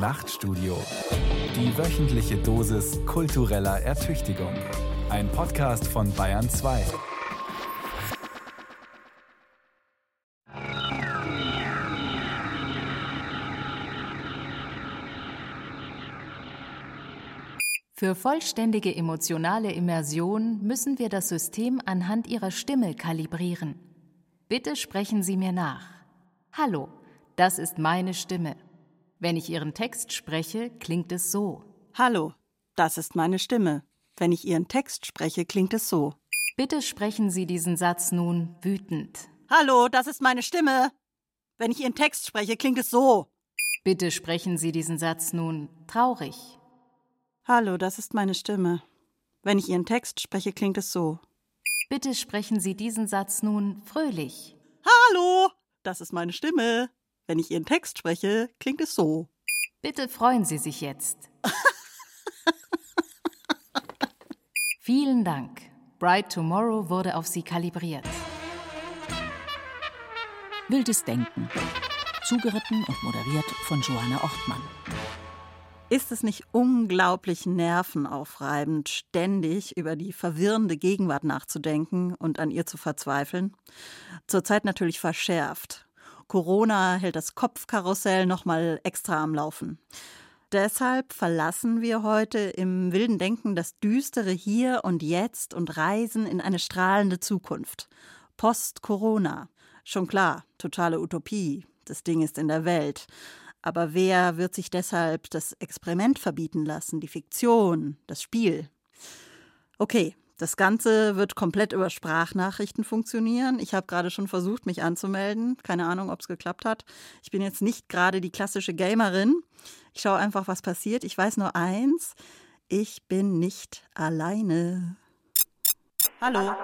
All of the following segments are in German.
Nachtstudio. Die wöchentliche Dosis kultureller Ertüchtigung. Ein Podcast von Bayern 2. Für vollständige emotionale Immersion müssen wir das System anhand Ihrer Stimme kalibrieren. Bitte sprechen Sie mir nach. Hallo, das ist meine Stimme. Wenn ich Ihren Text spreche, klingt es so. Hallo, das ist meine Stimme. Wenn ich Ihren Text spreche, klingt es so. Bitte sprechen Sie diesen Satz nun wütend. Hallo, das ist meine Stimme. Wenn ich Ihren Text spreche, klingt es so. Bitte sprechen Sie diesen Satz nun traurig. Hallo, das ist meine Stimme. Wenn ich Ihren Text spreche, klingt es so. Bitte sprechen Sie diesen Satz nun fröhlich. Hallo, das ist meine Stimme. Wenn ich Ihren Text spreche, klingt es so. Bitte freuen Sie sich jetzt. Vielen Dank. Bright Tomorrow wurde auf Sie kalibriert. Wildes Denken. Zugeritten und moderiert von Johanna Ortmann. Ist es nicht unglaublich nervenaufreibend, ständig über die verwirrende Gegenwart nachzudenken und an ihr zu verzweifeln? Zurzeit natürlich verschärft. Corona hält das Kopfkarussell nochmal extra am Laufen. Deshalb verlassen wir heute im wilden Denken das düstere Hier und Jetzt und reisen in eine strahlende Zukunft. Post-Corona. Schon klar, totale Utopie. Das Ding ist in der Welt. Aber wer wird sich deshalb das Experiment verbieten lassen, die Fiktion, das Spiel? Okay, das Ganze wird komplett über Sprachnachrichten funktionieren. Ich habe gerade schon versucht, mich anzumelden. Keine Ahnung, ob es geklappt hat. Ich bin jetzt nicht gerade die klassische Gamerin. Ich schaue einfach, was passiert. Ich weiß nur eins. Ich bin nicht alleine. Hallo,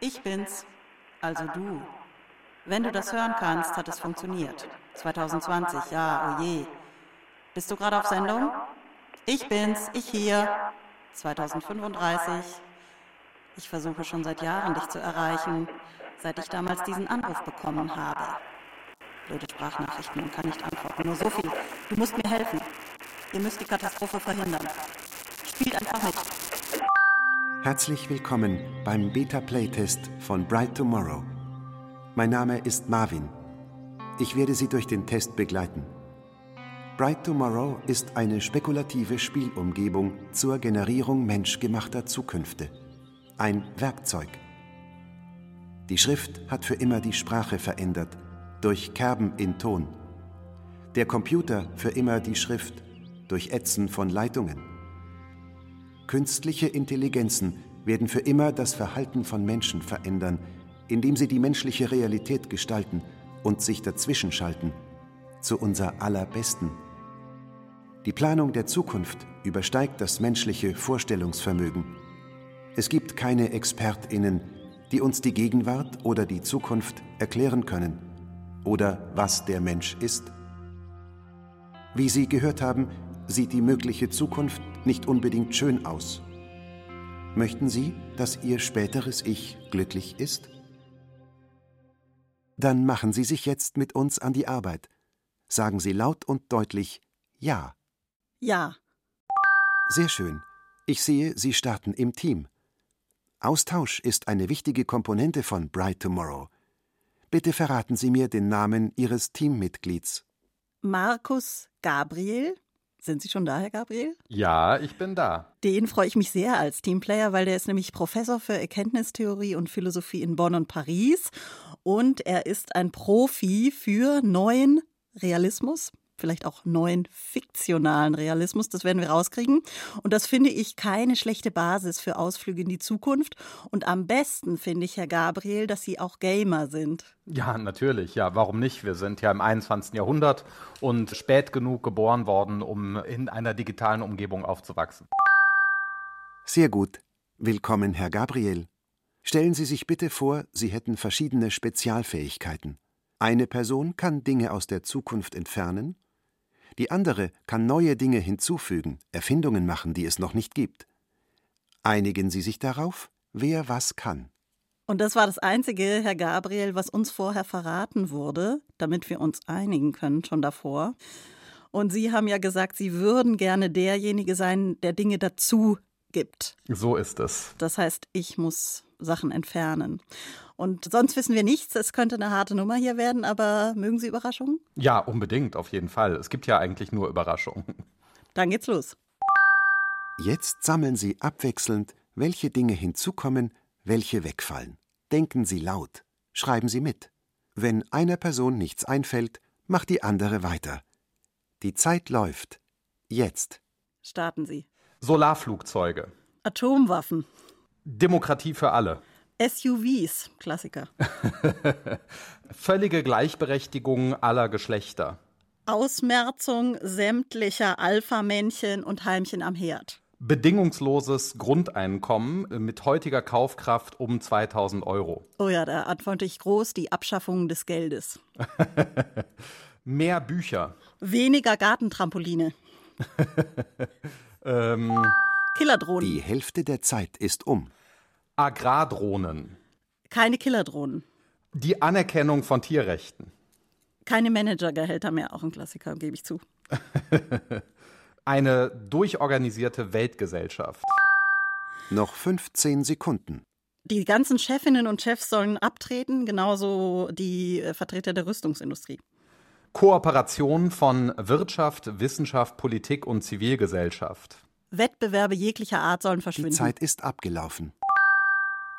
ich bin's. Also du. Wenn du das hören kannst, hat es funktioniert. 2020, ja, oh je. Bist du gerade auf Sendung? Ich bin's, ich hier. 2035. Ich versuche schon seit Jahren, dich zu erreichen, seit ich damals diesen Anruf bekommen habe. Blöde Sprachnachrichten und kann nicht antworten. Nur so viel. Du musst mir helfen. Ihr müsst die Katastrophe verhindern. Spielt einfach mit. Herzlich willkommen beim Beta-Playtest von Bright Tomorrow. Mein Name ist Marvin. Ich werde Sie durch den Test begleiten. Bright Tomorrow ist eine spekulative Spielumgebung zur Generierung menschgemachter Zukünfte. Ein Werkzeug. Die Schrift hat für immer die Sprache verändert, durch Kerben in Ton. Der Computer für immer die Schrift, durch Ätzen von Leitungen. Künstliche Intelligenzen werden für immer das Verhalten von Menschen verändern, indem sie die menschliche Realität gestalten und sich dazwischenschalten, zu unser allerbesten. Die Planung der Zukunft übersteigt das menschliche Vorstellungsvermögen. Es gibt keine Expertinnen, die uns die Gegenwart oder die Zukunft erklären können oder was der Mensch ist. Wie Sie gehört haben, sieht die mögliche Zukunft nicht unbedingt schön aus. Möchten Sie, dass Ihr späteres Ich glücklich ist? Dann machen Sie sich jetzt mit uns an die Arbeit. Sagen Sie laut und deutlich Ja. Ja. Sehr schön. Ich sehe, Sie starten im Team. Austausch ist eine wichtige Komponente von Bright Tomorrow. Bitte verraten Sie mir den Namen Ihres Teammitglieds. Markus Gabriel. Sind Sie schon da, Herr Gabriel? Ja, ich bin da. Den freue ich mich sehr als Teamplayer, weil der ist nämlich Professor für Erkenntnistheorie und Philosophie in Bonn und Paris. Und er ist ein Profi für neuen Realismus, vielleicht auch neuen fiktionalen Realismus. Das werden wir rauskriegen. Und das finde ich keine schlechte Basis für Ausflüge in die Zukunft. Und am besten finde ich, Herr Gabriel, dass Sie auch Gamer sind. Ja, natürlich. Ja, warum nicht? Wir sind ja im 21. Jahrhundert und spät genug geboren worden, um in einer digitalen Umgebung aufzuwachsen. Sehr gut. Willkommen, Herr Gabriel. Stellen Sie sich bitte vor, Sie hätten verschiedene Spezialfähigkeiten. Eine Person kann Dinge aus der Zukunft entfernen, die andere kann neue Dinge hinzufügen, Erfindungen machen, die es noch nicht gibt. Einigen Sie sich darauf, wer was kann. Und das war das Einzige, Herr Gabriel, was uns vorher verraten wurde, damit wir uns einigen können, schon davor. Und Sie haben ja gesagt, Sie würden gerne derjenige sein, der Dinge dazu gibt. So ist es. Das heißt, ich muss Sachen entfernen. Und sonst wissen wir nichts. Es könnte eine harte Nummer hier werden, aber mögen Sie Überraschungen? Ja, unbedingt, auf jeden Fall. Es gibt ja eigentlich nur Überraschungen. Dann geht's los. Jetzt sammeln Sie abwechselnd, welche Dinge hinzukommen, welche wegfallen. Denken Sie laut. Schreiben Sie mit. Wenn einer Person nichts einfällt, macht die andere weiter. Die Zeit läuft. Jetzt. Starten Sie. Solarflugzeuge. Atomwaffen. Demokratie für alle. SUVs. Klassiker. Völlige Gleichberechtigung aller Geschlechter. Ausmerzung sämtlicher Alpha-Männchen und Heimchen am Herd. Bedingungsloses Grundeinkommen mit heutiger Kaufkraft um 2000 Euro. Oh ja, da antworte ich groß die Abschaffung des Geldes. Mehr Bücher. Weniger Gartentrampoline. ähm, Killerdrohnen. Die Hälfte der Zeit ist um. Agrardrohnen. Keine Killerdrohnen. Die Anerkennung von Tierrechten. Keine Managergehälter mehr, auch ein Klassiker, gebe ich zu. Eine durchorganisierte Weltgesellschaft. Noch 15 Sekunden. Die ganzen Chefinnen und Chefs sollen abtreten, genauso die äh, Vertreter der Rüstungsindustrie. Kooperation von Wirtschaft, Wissenschaft, Politik und Zivilgesellschaft. Wettbewerbe jeglicher Art sollen Die verschwinden. Zeit ist abgelaufen.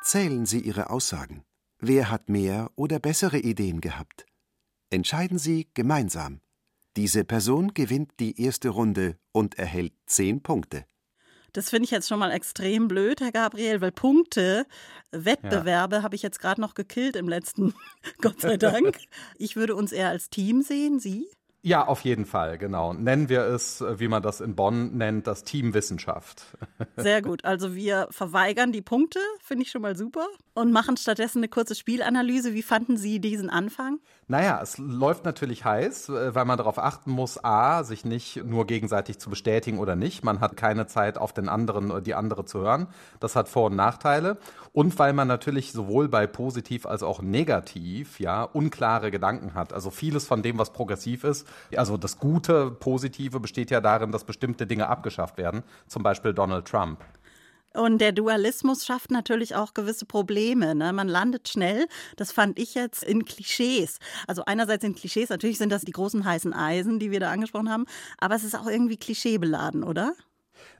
Zählen Sie Ihre Aussagen. Wer hat mehr oder bessere Ideen gehabt? Entscheiden Sie gemeinsam. Diese Person gewinnt die erste Runde und erhält 10 Punkte. Das finde ich jetzt schon mal extrem blöd, Herr Gabriel, weil Punkte, Wettbewerbe habe ich jetzt gerade noch gekillt im letzten, Gott sei Dank. Ich würde uns eher als Team sehen, Sie? Ja, auf jeden Fall, genau. Nennen wir es, äh, wie man das in Bonn nennt, das Team Wissenschaft. Sehr gut. Also wir verweigern die Punkte, finde ich schon mal super. Und machen stattdessen eine kurze Spielanalyse. Wie fanden Sie diesen Anfang? Naja, es läuft natürlich heiß, äh, weil man darauf achten muss, a, sich nicht nur gegenseitig zu bestätigen oder nicht. Man hat keine Zeit, auf den anderen oder die andere zu hören. Das hat Vor- und Nachteile. Und weil man natürlich sowohl bei positiv als auch negativ, ja, unklare Gedanken hat. Also vieles von dem, was progressiv ist, also das Gute, Positive besteht ja darin, dass bestimmte Dinge abgeschafft werden. Zum Beispiel Donald Trump. Und der Dualismus schafft natürlich auch gewisse Probleme. Ne? Man landet schnell, das fand ich jetzt, in Klischees. Also einerseits sind Klischees, natürlich sind das die großen heißen Eisen, die wir da angesprochen haben, aber es ist auch irgendwie klischeebeladen, oder?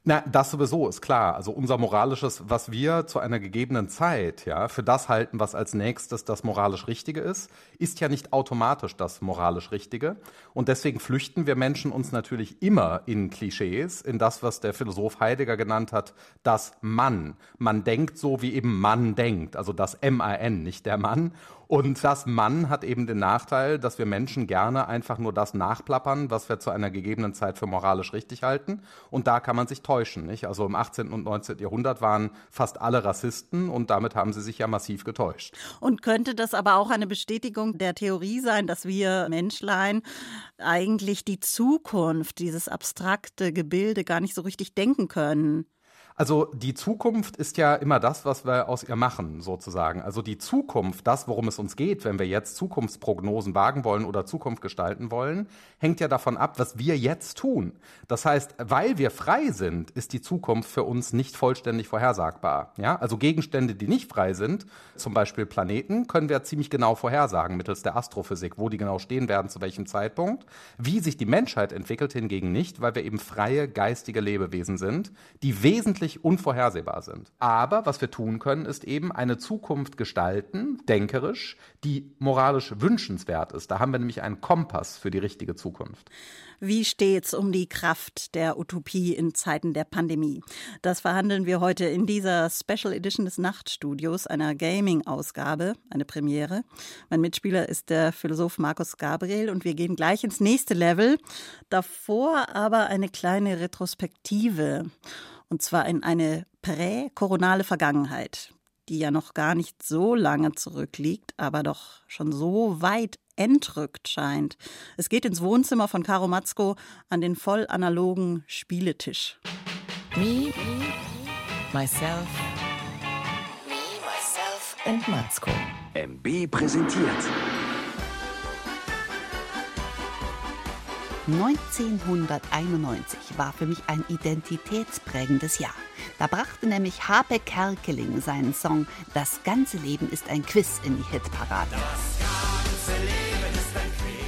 Na, das sowieso ist klar. Also unser moralisches, was wir zu einer gegebenen Zeit, ja, für das halten, was als nächstes das moralisch Richtige ist, ist ja nicht automatisch das moralisch Richtige. Und deswegen flüchten wir Menschen uns natürlich immer in Klischees, in das, was der Philosoph Heidegger genannt hat, das Mann. Man denkt so, wie eben Mann denkt. Also das M-A-N, nicht der Mann. Und das Mann hat eben den Nachteil, dass wir Menschen gerne einfach nur das nachplappern, was wir zu einer gegebenen Zeit für moralisch richtig halten. Und da kann man sich täuschen. Nicht? Also im 18. und 19. Jahrhundert waren fast alle Rassisten und damit haben sie sich ja massiv getäuscht. Und könnte das aber auch eine Bestätigung der Theorie sein, dass wir Menschlein eigentlich die Zukunft, dieses abstrakte Gebilde gar nicht so richtig denken können? Also die Zukunft ist ja immer das, was wir aus ihr machen, sozusagen. Also die Zukunft, das, worum es uns geht, wenn wir jetzt Zukunftsprognosen wagen wollen oder Zukunft gestalten wollen, hängt ja davon ab, was wir jetzt tun. Das heißt, weil wir frei sind, ist die Zukunft für uns nicht vollständig vorhersagbar. Ja, also Gegenstände, die nicht frei sind, zum Beispiel Planeten, können wir ziemlich genau vorhersagen mittels der Astrophysik, wo die genau stehen werden, zu welchem Zeitpunkt. Wie sich die Menschheit entwickelt, hingegen nicht, weil wir eben freie geistige Lebewesen sind, die wesentlich unvorhersehbar sind. Aber was wir tun können, ist eben eine Zukunft gestalten, denkerisch, die moralisch wünschenswert ist. Da haben wir nämlich einen Kompass für die richtige Zukunft. Wie steht's um die Kraft der Utopie in Zeiten der Pandemie? Das verhandeln wir heute in dieser Special Edition des Nachtstudios, einer Gaming-Ausgabe, eine Premiere. Mein Mitspieler ist der Philosoph Markus Gabriel und wir gehen gleich ins nächste Level. Davor aber eine kleine Retrospektive. Und zwar in eine prä-koronale Vergangenheit, die ja noch gar nicht so lange zurückliegt, aber doch schon so weit entrückt scheint. Es geht ins Wohnzimmer von Caro Matzko an den voll analogen Spieletisch. Me, myself, me, myself and Matzko. MB präsentiert. 1991 war für mich ein identitätsprägendes Jahr. Da brachte nämlich Habe Kerkeling seinen Song Das ganze Leben ist ein Quiz in die Hitparade.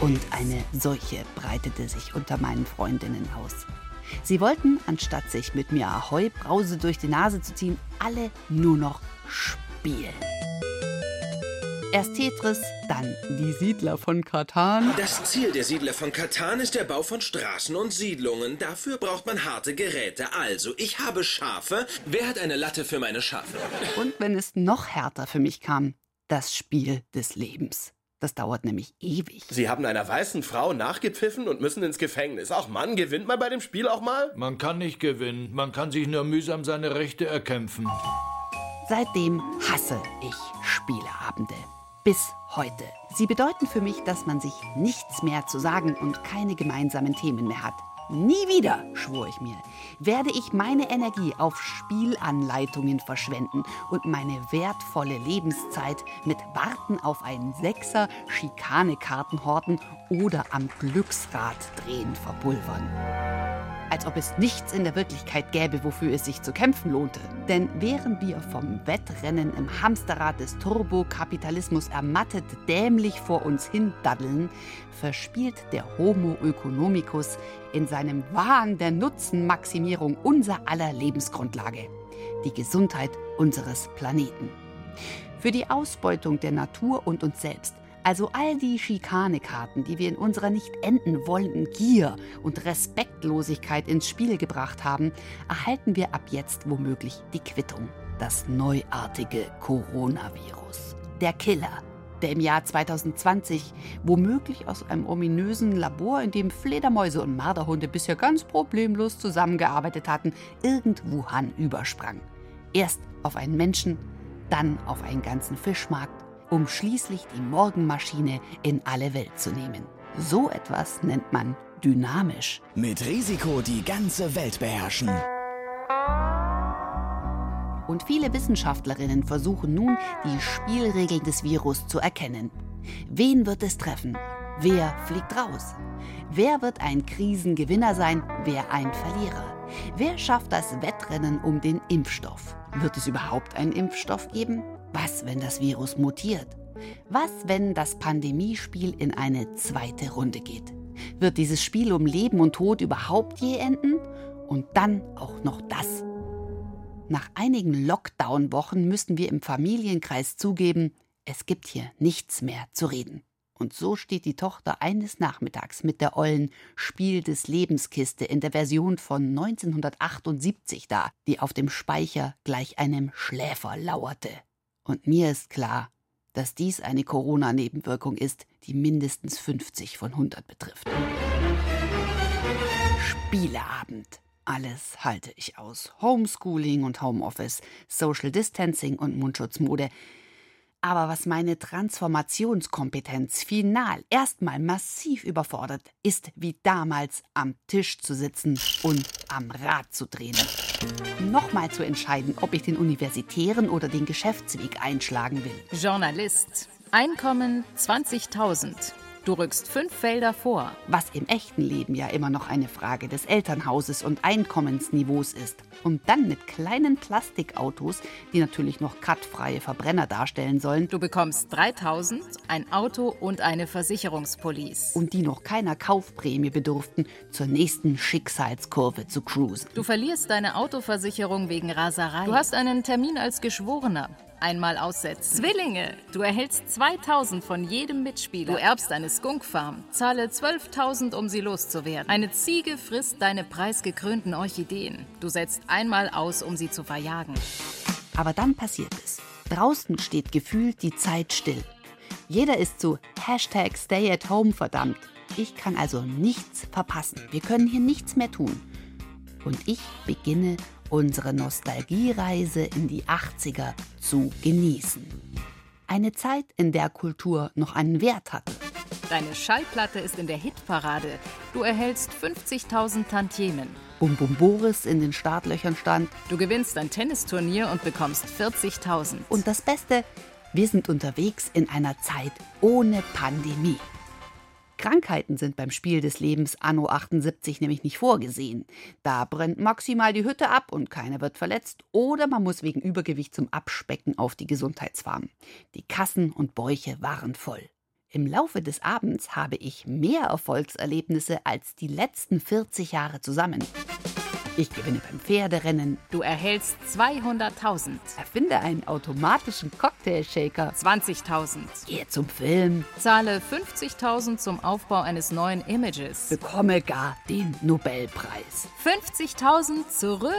Und eine Seuche breitete sich unter meinen Freundinnen aus. Sie wollten, anstatt sich mit mir Ahoi Brause durch die Nase zu ziehen, alle nur noch spielen. Erst Tetris, dann die Siedler von Katan. Das Ziel der Siedler von Katan ist der Bau von Straßen und Siedlungen. Dafür braucht man harte Geräte. Also, ich habe Schafe. Wer hat eine Latte für meine Schafe? Und wenn es noch härter für mich kam, das Spiel des Lebens. Das dauert nämlich ewig. Sie haben einer weißen Frau nachgepfiffen und müssen ins Gefängnis. Ach Mann, gewinnt man bei dem Spiel auch mal? Man kann nicht gewinnen. Man kann sich nur mühsam seine Rechte erkämpfen. Seitdem hasse ich Spieleabende bis heute. Sie bedeuten für mich, dass man sich nichts mehr zu sagen und keine gemeinsamen Themen mehr hat. Nie wieder, schwor ich mir, werde ich meine Energie auf Spielanleitungen verschwenden und meine wertvolle Lebenszeit mit Warten auf einen Sechser, Schikanekarten horten oder am Glücksrad drehen verpulvern als ob es nichts in der Wirklichkeit gäbe, wofür es sich zu kämpfen lohnte. Denn während wir vom Wettrennen im Hamsterrad des Turbokapitalismus ermattet dämlich vor uns hin daddeln, verspielt der Homo economicus in seinem Wahn der Nutzenmaximierung unser aller Lebensgrundlage, die Gesundheit unseres Planeten. Für die Ausbeutung der Natur und uns selbst also all die Schikanekarten, die wir in unserer nicht enden wollenden Gier und Respektlosigkeit ins Spiel gebracht haben, erhalten wir ab jetzt womöglich die Quittung. Das neuartige Coronavirus. Der Killer, der im Jahr 2020 womöglich aus einem ominösen Labor, in dem Fledermäuse und Marderhunde bisher ganz problemlos zusammengearbeitet hatten, irgend Wuhan übersprang. Erst auf einen Menschen, dann auf einen ganzen Fischmarkt um schließlich die Morgenmaschine in alle Welt zu nehmen. So etwas nennt man dynamisch. Mit Risiko die ganze Welt beherrschen. Und viele Wissenschaftlerinnen versuchen nun, die Spielregeln des Virus zu erkennen. Wen wird es treffen? Wer fliegt raus? Wer wird ein Krisengewinner sein? Wer ein Verlierer? Wer schafft das Wettrennen um den Impfstoff? Wird es überhaupt einen Impfstoff geben? Was, wenn das Virus mutiert? Was, wenn das Pandemiespiel in eine zweite Runde geht? Wird dieses Spiel um Leben und Tod überhaupt je enden? Und dann auch noch das. Nach einigen Lockdown-Wochen müssten wir im Familienkreis zugeben, es gibt hier nichts mehr zu reden. Und so steht die Tochter eines Nachmittags mit der ollen Spiel des Lebenskiste in der Version von 1978 da, die auf dem Speicher gleich einem Schläfer lauerte. Und mir ist klar, dass dies eine Corona-Nebenwirkung ist, die mindestens 50 von 100 betrifft. Spieleabend. Alles halte ich aus. Homeschooling und Homeoffice, Social Distancing und Mundschutzmode. Aber was meine Transformationskompetenz final erstmal massiv überfordert, ist wie damals am Tisch zu sitzen und am Rad zu drehen. Nochmal zu entscheiden, ob ich den universitären oder den Geschäftsweg einschlagen will. Journalist. Einkommen 20.000. Du rückst fünf Felder vor. Was im echten Leben ja immer noch eine Frage des Elternhauses und Einkommensniveaus ist. Und dann mit kleinen Plastikautos, die natürlich noch cutfreie Verbrenner darstellen sollen. Du bekommst 3000, ein Auto und eine Versicherungspolice. Und die noch keiner Kaufprämie bedurften, zur nächsten Schicksalskurve zu cruisen. Du verlierst deine Autoversicherung wegen Raserei. Du hast einen Termin als Geschworener einmal aussetzen. Zwillinge! Du erhältst 2000 von jedem Mitspieler. Du erbst eine Skunkfarm. Zahle 12.000, um sie loszuwerden. Eine Ziege frisst deine preisgekrönten Orchideen. Du setzt einmal aus, um sie zu verjagen. Aber dann passiert es. Draußen steht gefühlt die Zeit still. Jeder ist zu Hashtag Stay at Home verdammt. Ich kann also nichts verpassen. Wir können hier nichts mehr tun. Und ich beginne unsere Nostalgiereise in die 80er zu genießen. Eine Zeit, in der Kultur noch einen Wert hatte. Deine Schallplatte ist in der Hitparade. Du erhältst 50.000 Tantiemen. Bum Bum Boris in den Startlöchern stand. Du gewinnst ein Tennisturnier und bekommst 40.000. Und das Beste, wir sind unterwegs in einer Zeit ohne Pandemie. Krankheiten sind beim Spiel des Lebens Anno 78 nämlich nicht vorgesehen. Da brennt maximal die Hütte ab und keiner wird verletzt oder man muss wegen Übergewicht zum Abspecken auf die Gesundheitsfarm. Die Kassen und Bäuche waren voll. Im Laufe des Abends habe ich mehr Erfolgserlebnisse als die letzten 40 Jahre zusammen. Ich gewinne beim Pferderennen. Du erhältst 200.000. Erfinde einen automatischen Cocktailshaker. 20.000. Gehe zum Film. Zahle 50.000 zum Aufbau eines neuen Images. Bekomme gar den Nobelpreis. 50.000 zurück.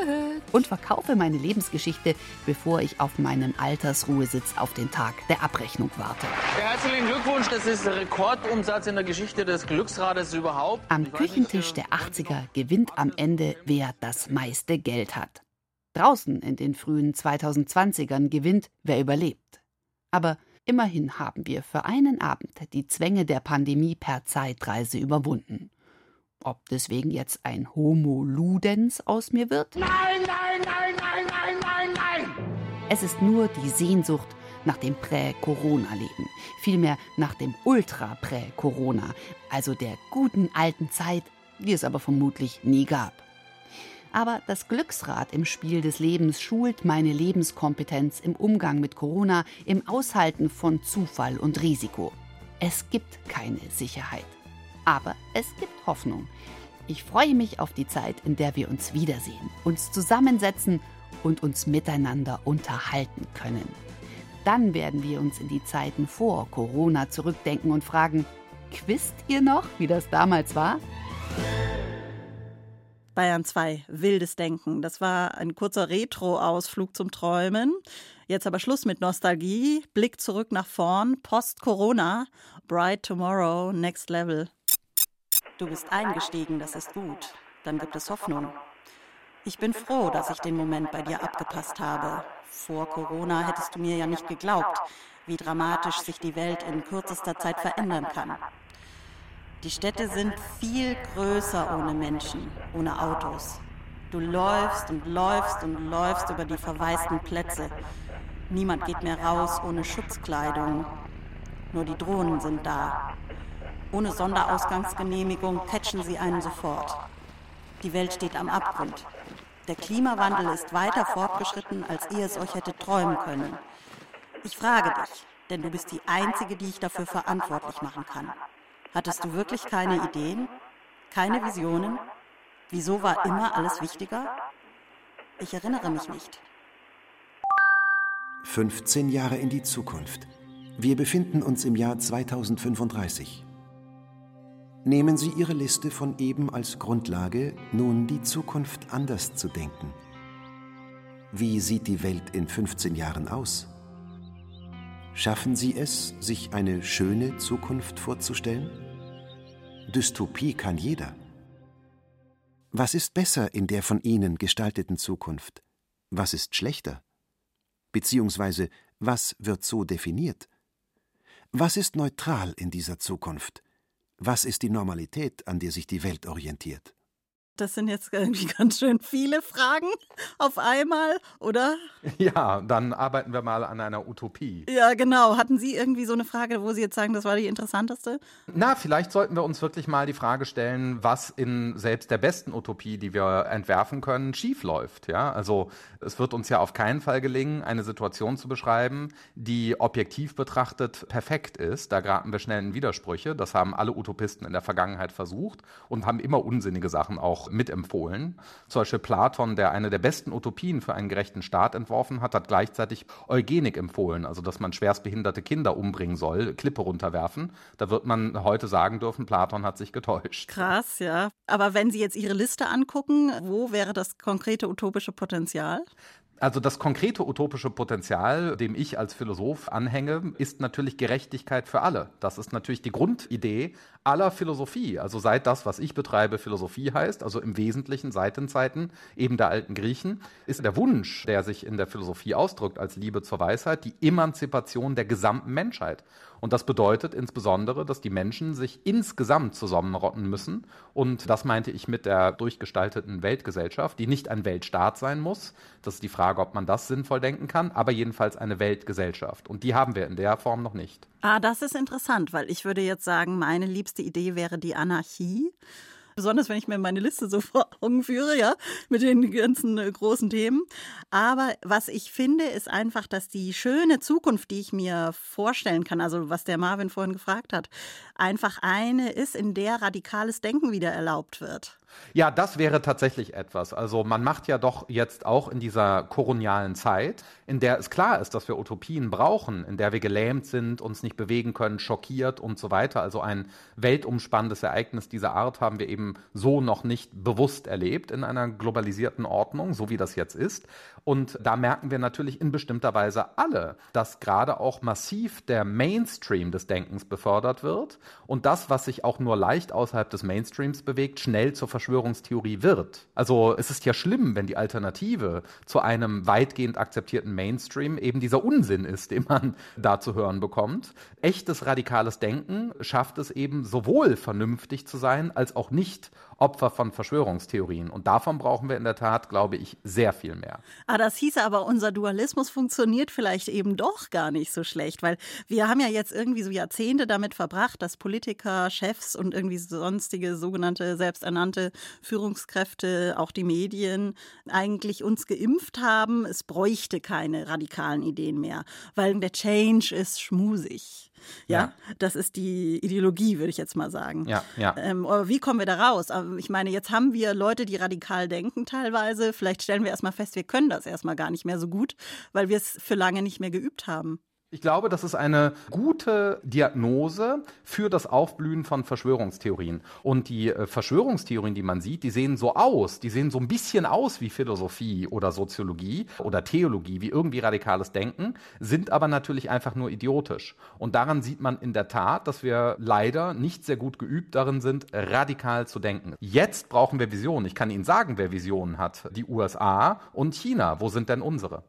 Und verkaufe meine Lebensgeschichte, bevor ich auf meinem Altersruhesitz auf den Tag der Abrechnung warte. Herzlichen Glückwunsch, das ist der Rekordumsatz in der Geschichte des Glücksrades überhaupt. Am Küchentisch der 80er gewinnt am Ende, wer das das meiste Geld hat. Draußen in den frühen 2020ern gewinnt, wer überlebt. Aber immerhin haben wir für einen Abend die Zwänge der Pandemie per Zeitreise überwunden. Ob deswegen jetzt ein Homo Ludens aus mir wird? Nein, nein, nein, nein, nein, nein, nein! Es ist nur die Sehnsucht nach dem Prä-Corona-Leben, vielmehr nach dem Ultra-Prä-Corona, also der guten alten Zeit, die es aber vermutlich nie gab. Aber das Glücksrad im Spiel des Lebens schult meine Lebenskompetenz im Umgang mit Corona, im Aushalten von Zufall und Risiko. Es gibt keine Sicherheit. Aber es gibt Hoffnung. Ich freue mich auf die Zeit, in der wir uns wiedersehen, uns zusammensetzen und uns miteinander unterhalten können. Dann werden wir uns in die Zeiten vor Corona zurückdenken und fragen, quizt ihr noch, wie das damals war? Bayern 2, wildes Denken. Das war ein kurzer Retro-Ausflug zum Träumen. Jetzt aber Schluss mit Nostalgie. Blick zurück nach vorn. Post-Corona. Bright Tomorrow, Next Level. Du bist eingestiegen, das ist gut. Dann gibt es Hoffnung. Ich bin froh, dass ich den Moment bei dir abgepasst habe. Vor Corona hättest du mir ja nicht geglaubt, wie dramatisch sich die Welt in kürzester Zeit verändern kann. Die Städte sind viel größer ohne Menschen, ohne Autos. Du läufst und läufst und läufst über die verwaisten Plätze. Niemand geht mehr raus ohne Schutzkleidung. Nur die Drohnen sind da. Ohne Sonderausgangsgenehmigung catchen sie einen sofort. Die Welt steht am Abgrund. Der Klimawandel ist weiter fortgeschritten, als ihr es euch hättet träumen können. Ich frage dich, denn du bist die Einzige, die ich dafür verantwortlich machen kann. Hattest du wirklich keine Ideen? Keine Visionen? Wieso war immer alles wichtiger? Ich erinnere mich nicht. 15 Jahre in die Zukunft. Wir befinden uns im Jahr 2035. Nehmen Sie Ihre Liste von eben als Grundlage, nun die Zukunft anders zu denken. Wie sieht die Welt in 15 Jahren aus? Schaffen Sie es, sich eine schöne Zukunft vorzustellen? Dystopie kann jeder. Was ist besser in der von Ihnen gestalteten Zukunft? Was ist schlechter? Beziehungsweise, was wird so definiert? Was ist neutral in dieser Zukunft? Was ist die Normalität, an der sich die Welt orientiert? Das sind jetzt irgendwie ganz schön viele Fragen auf einmal, oder? Ja, dann arbeiten wir mal an einer Utopie. Ja, genau. Hatten Sie irgendwie so eine Frage, wo Sie jetzt sagen, das war die interessanteste? Na, vielleicht sollten wir uns wirklich mal die Frage stellen, was in selbst der besten Utopie, die wir entwerfen können, schiefläuft. Ja, also es wird uns ja auf keinen Fall gelingen, eine Situation zu beschreiben, die objektiv betrachtet perfekt ist. Da geraten wir schnell in Widersprüche. Das haben alle Utopisten in der Vergangenheit versucht und haben immer unsinnige Sachen auch mitempfohlen. Zum Beispiel Platon, der eine der besten Utopien für einen gerechten Staat entworfen hat, hat gleichzeitig Eugenik empfohlen, also dass man schwerstbehinderte Kinder umbringen soll, Klippe runterwerfen. Da wird man heute sagen dürfen, Platon hat sich getäuscht. Krass, ja. Aber wenn Sie jetzt Ihre Liste angucken, wo wäre das konkrete utopische Potenzial? Also das konkrete utopische Potenzial, dem ich als Philosoph anhänge, ist natürlich Gerechtigkeit für alle. Das ist natürlich die Grundidee aller Philosophie. Also seit das, was ich betreibe, Philosophie heißt, also im Wesentlichen seit den Zeiten eben der alten Griechen, ist der Wunsch, der sich in der Philosophie ausdrückt als Liebe zur Weisheit, die Emanzipation der gesamten Menschheit. Und das bedeutet insbesondere, dass die Menschen sich insgesamt zusammenrotten müssen. Und das meinte ich mit der durchgestalteten Weltgesellschaft, die nicht ein Weltstaat sein muss. Das ist die Frage, ob man das sinnvoll denken kann, aber jedenfalls eine Weltgesellschaft. Und die haben wir in der Form noch nicht. Ah, das ist interessant, weil ich würde jetzt sagen, meine liebste Idee wäre die Anarchie besonders wenn ich mir meine Liste so vor Augen führe, ja, mit den ganzen äh, großen Themen. Aber was ich finde, ist einfach, dass die schöne Zukunft, die ich mir vorstellen kann, also was der Marvin vorhin gefragt hat, einfach eine ist, in der radikales Denken wieder erlaubt wird. Ja, das wäre tatsächlich etwas. Also man macht ja doch jetzt auch in dieser kolonialen Zeit, in der es klar ist, dass wir Utopien brauchen, in der wir gelähmt sind, uns nicht bewegen können, schockiert und so weiter. Also ein weltumspannendes Ereignis dieser Art haben wir eben so noch nicht bewusst erlebt in einer globalisierten Ordnung, so wie das jetzt ist. Und da merken wir natürlich in bestimmter Weise alle, dass gerade auch massiv der Mainstream des Denkens befördert wird und das, was sich auch nur leicht außerhalb des Mainstreams bewegt, schnell zur Verschwörungstheorie wird. Also es ist ja schlimm, wenn die Alternative zu einem weitgehend akzeptierten Mainstream eben dieser Unsinn ist, den man da zu hören bekommt. Echtes radikales Denken schafft es eben sowohl vernünftig zu sein, als auch nicht Opfer von Verschwörungstheorien. Und davon brauchen wir in der Tat, glaube ich, sehr viel mehr. Ah, das hieße aber, unser Dualismus funktioniert vielleicht eben doch gar nicht so schlecht, weil wir haben ja jetzt irgendwie so Jahrzehnte damit verbracht, dass Politiker, Chefs und irgendwie sonstige sogenannte selbsternannte Führungskräfte, auch die Medien, eigentlich uns geimpft haben. Es bräuchte keine radikalen Ideen mehr, weil der Change ist schmusig. Ja, ja, das ist die Ideologie, würde ich jetzt mal sagen. Ja, ja. Ähm, aber wie kommen wir da raus? Ich meine, jetzt haben wir Leute, die radikal denken teilweise. Vielleicht stellen wir erstmal fest, wir können das erstmal gar nicht mehr so gut, weil wir es für lange nicht mehr geübt haben. Ich glaube, das ist eine gute Diagnose für das Aufblühen von Verschwörungstheorien. Und die äh, Verschwörungstheorien, die man sieht, die sehen so aus, die sehen so ein bisschen aus wie Philosophie oder Soziologie oder Theologie, wie irgendwie radikales Denken, sind aber natürlich einfach nur idiotisch. Und daran sieht man in der Tat, dass wir leider nicht sehr gut geübt darin sind, radikal zu denken. Jetzt brauchen wir Visionen. Ich kann Ihnen sagen, wer Visionen hat. Die USA und China. Wo sind denn unsere?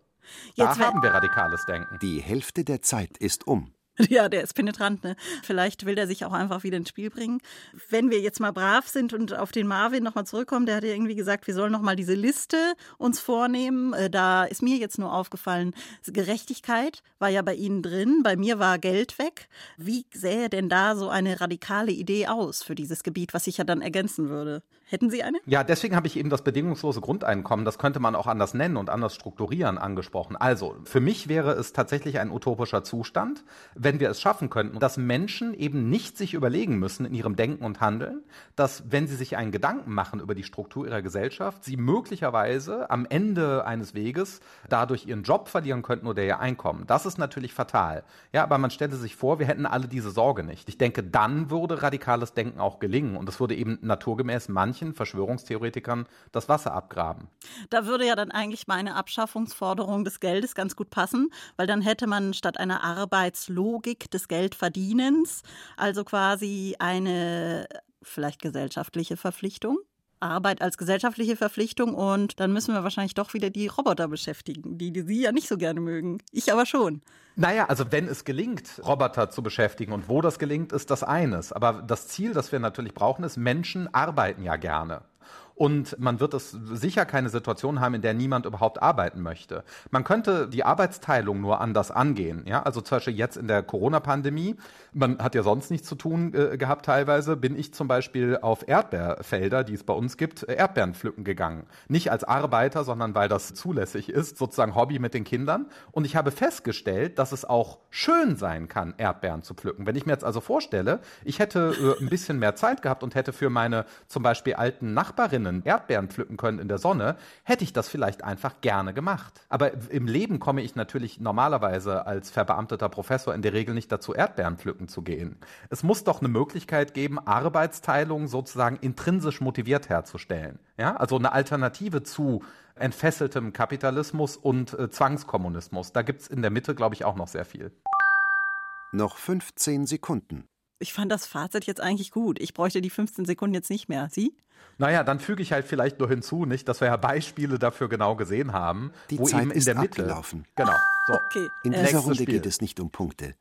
Jetzt da haben wir radikales Denken. Die Hälfte der Zeit ist um. Ja, der ist penetrant, ne? Vielleicht will der sich auch einfach wieder ins Spiel bringen. Wenn wir jetzt mal brav sind und auf den Marvin nochmal zurückkommen, der hat ja irgendwie gesagt, wir sollen nochmal diese Liste uns vornehmen. Äh, da ist mir jetzt nur aufgefallen, Gerechtigkeit war ja bei Ihnen drin, bei mir war Geld weg. Wie sähe denn da so eine radikale Idee aus für dieses Gebiet, was sich ja dann ergänzen würde? Hätten Sie eine? Ja, deswegen habe ich eben das bedingungslose Grundeinkommen, das könnte man auch anders nennen und anders strukturieren, angesprochen. Also, für mich wäre es tatsächlich ein utopischer Zustand, wenn wir es schaffen könnten, dass Menschen eben nicht sich überlegen müssen in ihrem Denken und Handeln, dass wenn sie sich einen Gedanken machen über die Struktur ihrer Gesellschaft, sie möglicherweise am Ende eines Weges dadurch ihren Job verlieren könnten oder ihr Einkommen. Das ist natürlich fatal. Ja, aber man stelle sich vor, wir hätten alle diese Sorge nicht. Ich denke, dann würde radikales Denken auch gelingen und es würde eben naturgemäß manche manchen Verschwörungstheoretikern das Wasser abgraben. Da würde ja dann eigentlich meine Abschaffungsforderung des Geldes ganz gut passen, weil dann hätte man statt einer Arbeitslogik des Geldverdienens also quasi eine vielleicht gesellschaftliche Verpflichtung. Arbeit als gesellschaftliche Verpflichtung und dann müssen wir wahrscheinlich doch wieder die Roboter beschäftigen, die, die Sie ja nicht so gerne mögen. Ich aber schon. Naja, also wenn es gelingt, Roboter zu beschäftigen und wo das gelingt, ist das eines. Aber das Ziel, das wir natürlich brauchen, ist, Menschen arbeiten ja gerne. Und man wird es sicher keine Situation haben, in der niemand überhaupt arbeiten möchte. Man könnte die Arbeitsteilung nur anders angehen. Ja, also zum Beispiel jetzt in der Corona-Pandemie, man hat ja sonst nichts zu tun äh, gehabt teilweise, bin ich zum Beispiel auf Erdbeerfelder, die es bei uns gibt, äh, Erdbeeren pflücken gegangen. Nicht als Arbeiter, sondern weil das zulässig ist, sozusagen Hobby mit den Kindern. Und ich habe festgestellt, dass es auch schön sein kann, Erdbeeren zu pflücken. Wenn ich mir jetzt also vorstelle, ich hätte äh, ein bisschen mehr Zeit gehabt und hätte für meine zum Beispiel alten Nachbarinnen Bäumen Erdbeeren pflücken können in der Sonne, hätte ich das vielleicht einfach gerne gemacht. Aber im Leben komme ich natürlich normalerweise als verbeamteter Professor in der Regel nicht dazu, Erdbeeren pflücken zu gehen. Es muss doch eine Möglichkeit geben, Arbeitsteilung sozusagen intrinsisch motiviert herzustellen. Ja, also eine Alternative zu entfesseltem Kapitalismus und äh, Zwangskommunismus. Da gibt es in der Mitte, glaube ich, auch noch sehr viel. Noch 15 Sekunden. Ich fand das Fazit jetzt eigentlich gut. Ich bräuchte die 15 Sekunden jetzt nicht mehr. Sie? Naja, dann füge ich halt vielleicht nur hinzu, nicht, dass wir ja Beispiele dafür genau gesehen haben, die wo Zeit eben in ist der Mitte. Abgelaufen. Genau. So. Okay. In dieser Runde Spiel. geht es nicht um Punkte.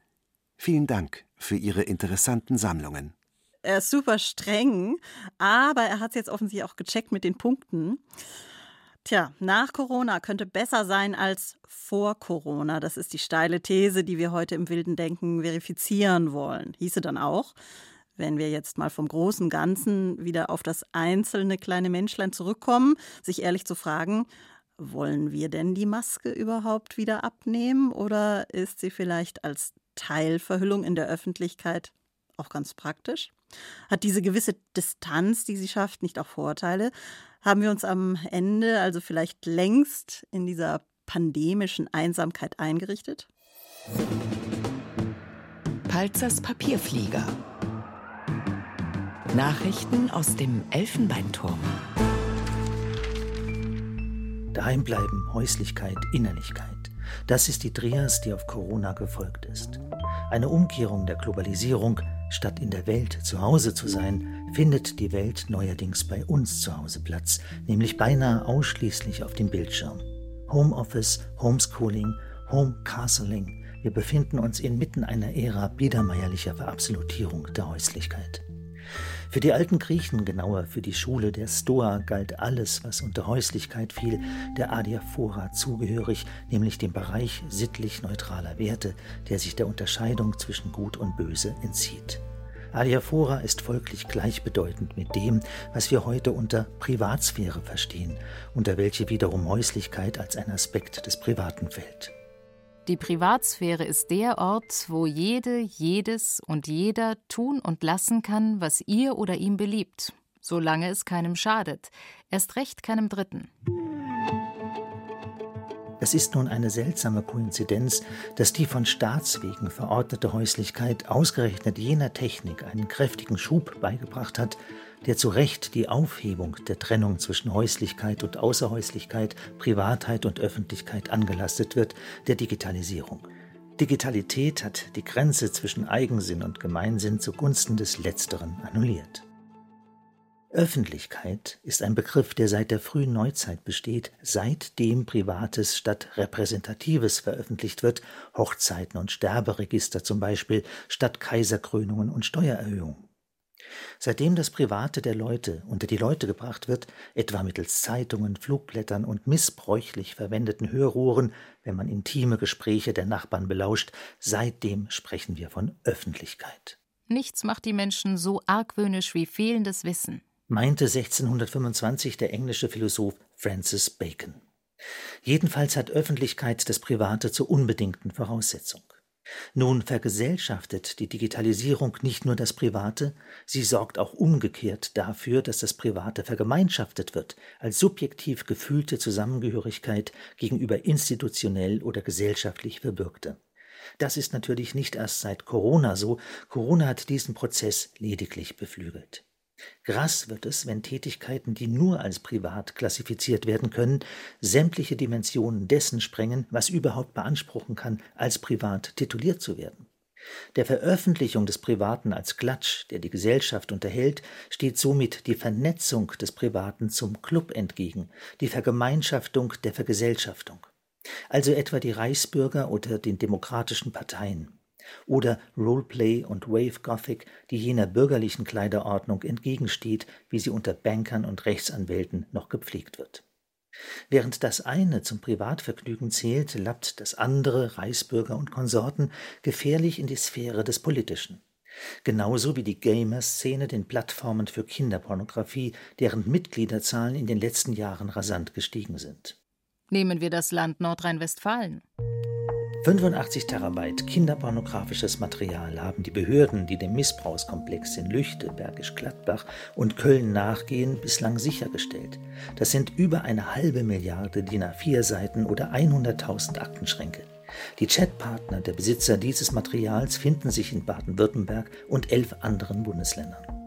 Vielen Dank für Ihre interessanten Sammlungen. Er ist super streng, aber er hat es jetzt offensichtlich auch gecheckt mit den Punkten. Tja, nach Corona könnte besser sein als vor Corona. Das ist die steile These, die wir heute im wilden Denken verifizieren wollen. Hieße dann auch, wenn wir jetzt mal vom großen Ganzen wieder auf das einzelne kleine Menschlein zurückkommen, sich ehrlich zu fragen, wollen wir denn die Maske überhaupt wieder abnehmen oder ist sie vielleicht als Teilverhüllung in der Öffentlichkeit auch ganz praktisch? Hat diese gewisse Distanz, die sie schafft, nicht auch Vorteile? Haben wir uns am Ende also vielleicht längst in dieser pandemischen Einsamkeit eingerichtet? Palzers Papierflieger. Nachrichten aus dem Elfenbeinturm. Daheim bleiben, Häuslichkeit, Innerlichkeit. Das ist die Trias, die auf Corona gefolgt ist. Eine Umkehrung der Globalisierung, statt in der Welt zu Hause zu sein, findet die Welt neuerdings bei uns zu Hause Platz, nämlich beinahe ausschließlich auf dem Bildschirm. Homeoffice, Homeschooling, Homecastling. Wir befinden uns inmitten einer Ära biedermeierlicher Verabsolutierung der Häuslichkeit. Für die alten Griechen, genauer für die Schule der Stoa, galt alles, was unter Häuslichkeit fiel, der Adiaphora zugehörig, nämlich dem Bereich sittlich neutraler Werte, der sich der Unterscheidung zwischen Gut und Böse entzieht. Adiaphora ist folglich gleichbedeutend mit dem, was wir heute unter Privatsphäre verstehen, unter welche wiederum Häuslichkeit als ein Aspekt des Privaten fällt. Die Privatsphäre ist der Ort, wo jede, jedes und jeder tun und lassen kann, was ihr oder ihm beliebt, solange es keinem schadet, erst recht keinem Dritten. Es ist nun eine seltsame Koinzidenz, dass die von Staatswegen verordnete Häuslichkeit ausgerechnet jener Technik einen kräftigen Schub beigebracht hat, der zu Recht die Aufhebung der Trennung zwischen Häuslichkeit und Außerhäuslichkeit, Privatheit und Öffentlichkeit angelastet wird, der Digitalisierung. Digitalität hat die Grenze zwischen Eigensinn und Gemeinsinn zugunsten des Letzteren annulliert. Öffentlichkeit ist ein Begriff, der seit der frühen Neuzeit besteht, seitdem Privates statt Repräsentatives veröffentlicht wird, Hochzeiten und Sterberegister zum Beispiel, statt Kaiserkrönungen und Steuererhöhungen. Seitdem das Private der Leute unter die Leute gebracht wird, etwa mittels Zeitungen, Flugblättern und missbräuchlich verwendeten Hörrohren, wenn man intime Gespräche der Nachbarn belauscht, seitdem sprechen wir von Öffentlichkeit. Nichts macht die Menschen so argwöhnisch wie fehlendes Wissen, meinte 1625 der englische Philosoph Francis Bacon. Jedenfalls hat Öffentlichkeit das Private zur unbedingten Voraussetzung. Nun vergesellschaftet die Digitalisierung nicht nur das Private, sie sorgt auch umgekehrt dafür, dass das Private vergemeinschaftet wird, als subjektiv gefühlte Zusammengehörigkeit gegenüber institutionell oder gesellschaftlich Verbürgte. Das ist natürlich nicht erst seit Corona so, Corona hat diesen Prozess lediglich beflügelt. Grass wird es, wenn Tätigkeiten, die nur als privat klassifiziert werden können, sämtliche Dimensionen dessen sprengen, was überhaupt beanspruchen kann, als privat tituliert zu werden. Der Veröffentlichung des Privaten als Klatsch, der die Gesellschaft unterhält, steht somit die Vernetzung des Privaten zum Club entgegen, die Vergemeinschaftung der Vergesellschaftung. Also etwa die Reichsbürger oder den demokratischen Parteien oder Roleplay und Wave Gothic, die jener bürgerlichen Kleiderordnung entgegensteht, wie sie unter Bankern und Rechtsanwälten noch gepflegt wird. Während das eine zum Privatvergnügen zählt, lappt das andere, Reichsbürger und Konsorten, gefährlich in die Sphäre des Politischen. Genauso wie die Gamer-Szene den Plattformen für Kinderpornografie, deren Mitgliederzahlen in den letzten Jahren rasant gestiegen sind. Nehmen wir das Land Nordrhein-Westfalen. 85 Terabyte kinderpornografisches Material haben die Behörden, die dem Missbrauchskomplex in Lüchte, Bergisch Gladbach und Köln nachgehen, bislang sichergestellt. Das sind über eine halbe Milliarde DIN A4-Seiten oder 100.000 Aktenschränke. Die Chatpartner der Besitzer dieses Materials finden sich in Baden-Württemberg und elf anderen Bundesländern.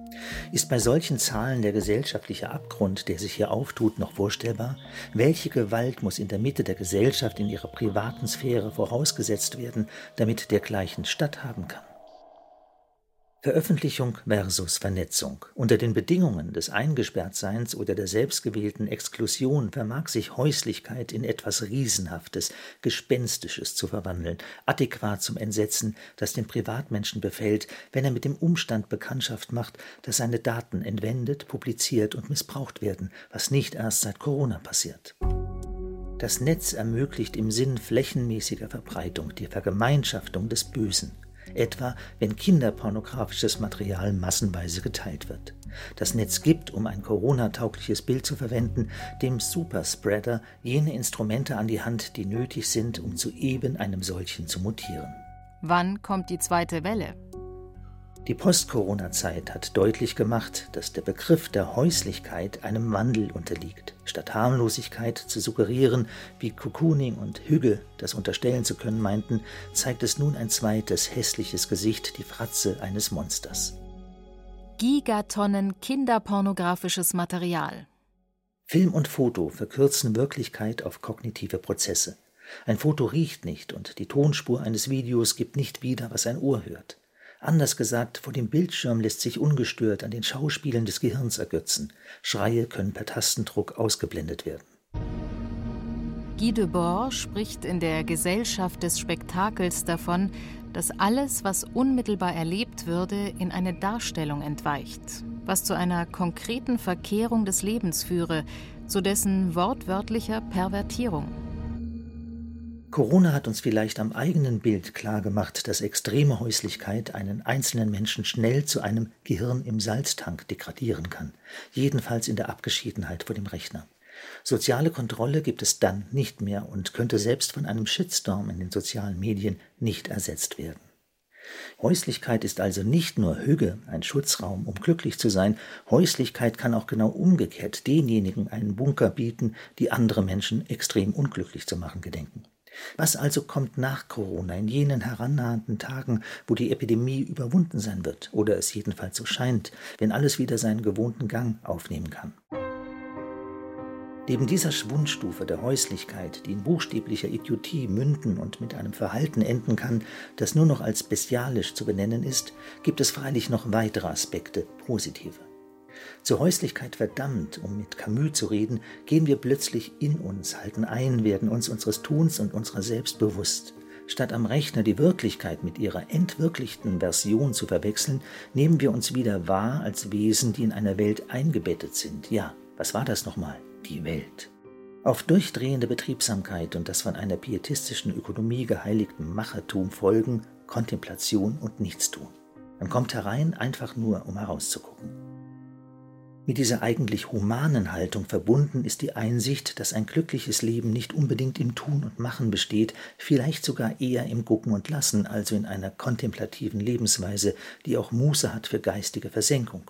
Ist bei solchen Zahlen der gesellschaftliche Abgrund, der sich hier auftut, noch vorstellbar? Welche Gewalt muss in der Mitte der Gesellschaft in ihrer privaten Sphäre vorausgesetzt werden, damit dergleichen statthaben kann? Veröffentlichung versus Vernetzung. Unter den Bedingungen des Eingesperrtseins oder der selbstgewählten Exklusion vermag sich Häuslichkeit in etwas Riesenhaftes, Gespenstisches zu verwandeln, adäquat zum Entsetzen, das den Privatmenschen befällt, wenn er mit dem Umstand Bekanntschaft macht, dass seine Daten entwendet, publiziert und missbraucht werden, was nicht erst seit Corona passiert. Das Netz ermöglicht im Sinn flächenmäßiger Verbreitung die Vergemeinschaftung des Bösen etwa wenn kinderpornografisches Material massenweise geteilt wird. Das Netz gibt, um ein Corona-taugliches Bild zu verwenden, dem Superspreader jene Instrumente an die Hand, die nötig sind, um zu eben einem solchen zu mutieren. Wann kommt die zweite Welle? Die Post-Corona-Zeit hat deutlich gemacht, dass der Begriff der Häuslichkeit einem Wandel unterliegt. Statt Harmlosigkeit zu suggerieren, wie Cocooning und Hügge das unterstellen zu können meinten, zeigt es nun ein zweites hässliches Gesicht, die Fratze eines Monsters. Gigatonnen kinderpornografisches Material. Film und Foto verkürzen Wirklichkeit auf kognitive Prozesse. Ein Foto riecht nicht und die Tonspur eines Videos gibt nicht wieder, was ein Ohr hört. Anders gesagt, vor dem Bildschirm lässt sich ungestört an den Schauspielen des Gehirns ergötzen. Schreie können per Tastendruck ausgeblendet werden. Guy Debord spricht in der Gesellschaft des Spektakels davon, dass alles, was unmittelbar erlebt würde, in eine Darstellung entweicht, was zu einer konkreten Verkehrung des Lebens führe, zu dessen wortwörtlicher Pervertierung. Corona hat uns vielleicht am eigenen Bild klargemacht, dass extreme Häuslichkeit einen einzelnen Menschen schnell zu einem Gehirn im Salztank degradieren kann, jedenfalls in der Abgeschiedenheit vor dem Rechner. Soziale Kontrolle gibt es dann nicht mehr und könnte selbst von einem Shitstorm in den sozialen Medien nicht ersetzt werden. Häuslichkeit ist also nicht nur Hüge, ein Schutzraum, um glücklich zu sein, Häuslichkeit kann auch genau umgekehrt denjenigen einen Bunker bieten, die andere Menschen extrem unglücklich zu machen gedenken. Was also kommt nach Corona in jenen herannahenden Tagen, wo die Epidemie überwunden sein wird, oder es jedenfalls so scheint, wenn alles wieder seinen gewohnten Gang aufnehmen kann? Neben dieser Schwundstufe der Häuslichkeit, die in buchstäblicher Idiotie münden und mit einem Verhalten enden kann, das nur noch als bestialisch zu benennen ist, gibt es freilich noch weitere Aspekte, positive. Zur Häuslichkeit verdammt, um mit Camus zu reden, gehen wir plötzlich in uns, halten ein, werden uns unseres Tuns und unserer selbst bewusst. Statt am Rechner die Wirklichkeit mit ihrer entwirklichten Version zu verwechseln, nehmen wir uns wieder wahr als Wesen, die in einer Welt eingebettet sind. Ja, was war das nochmal? Die Welt. Auf durchdrehende Betriebsamkeit und das von einer pietistischen Ökonomie geheiligten Machertum folgen Kontemplation und Nichtstun. Man kommt herein einfach nur, um herauszugucken. Mit dieser eigentlich humanen Haltung verbunden ist die Einsicht, dass ein glückliches Leben nicht unbedingt im Tun und Machen besteht, vielleicht sogar eher im Gucken und Lassen, also in einer kontemplativen Lebensweise, die auch Muße hat für geistige Versenkung.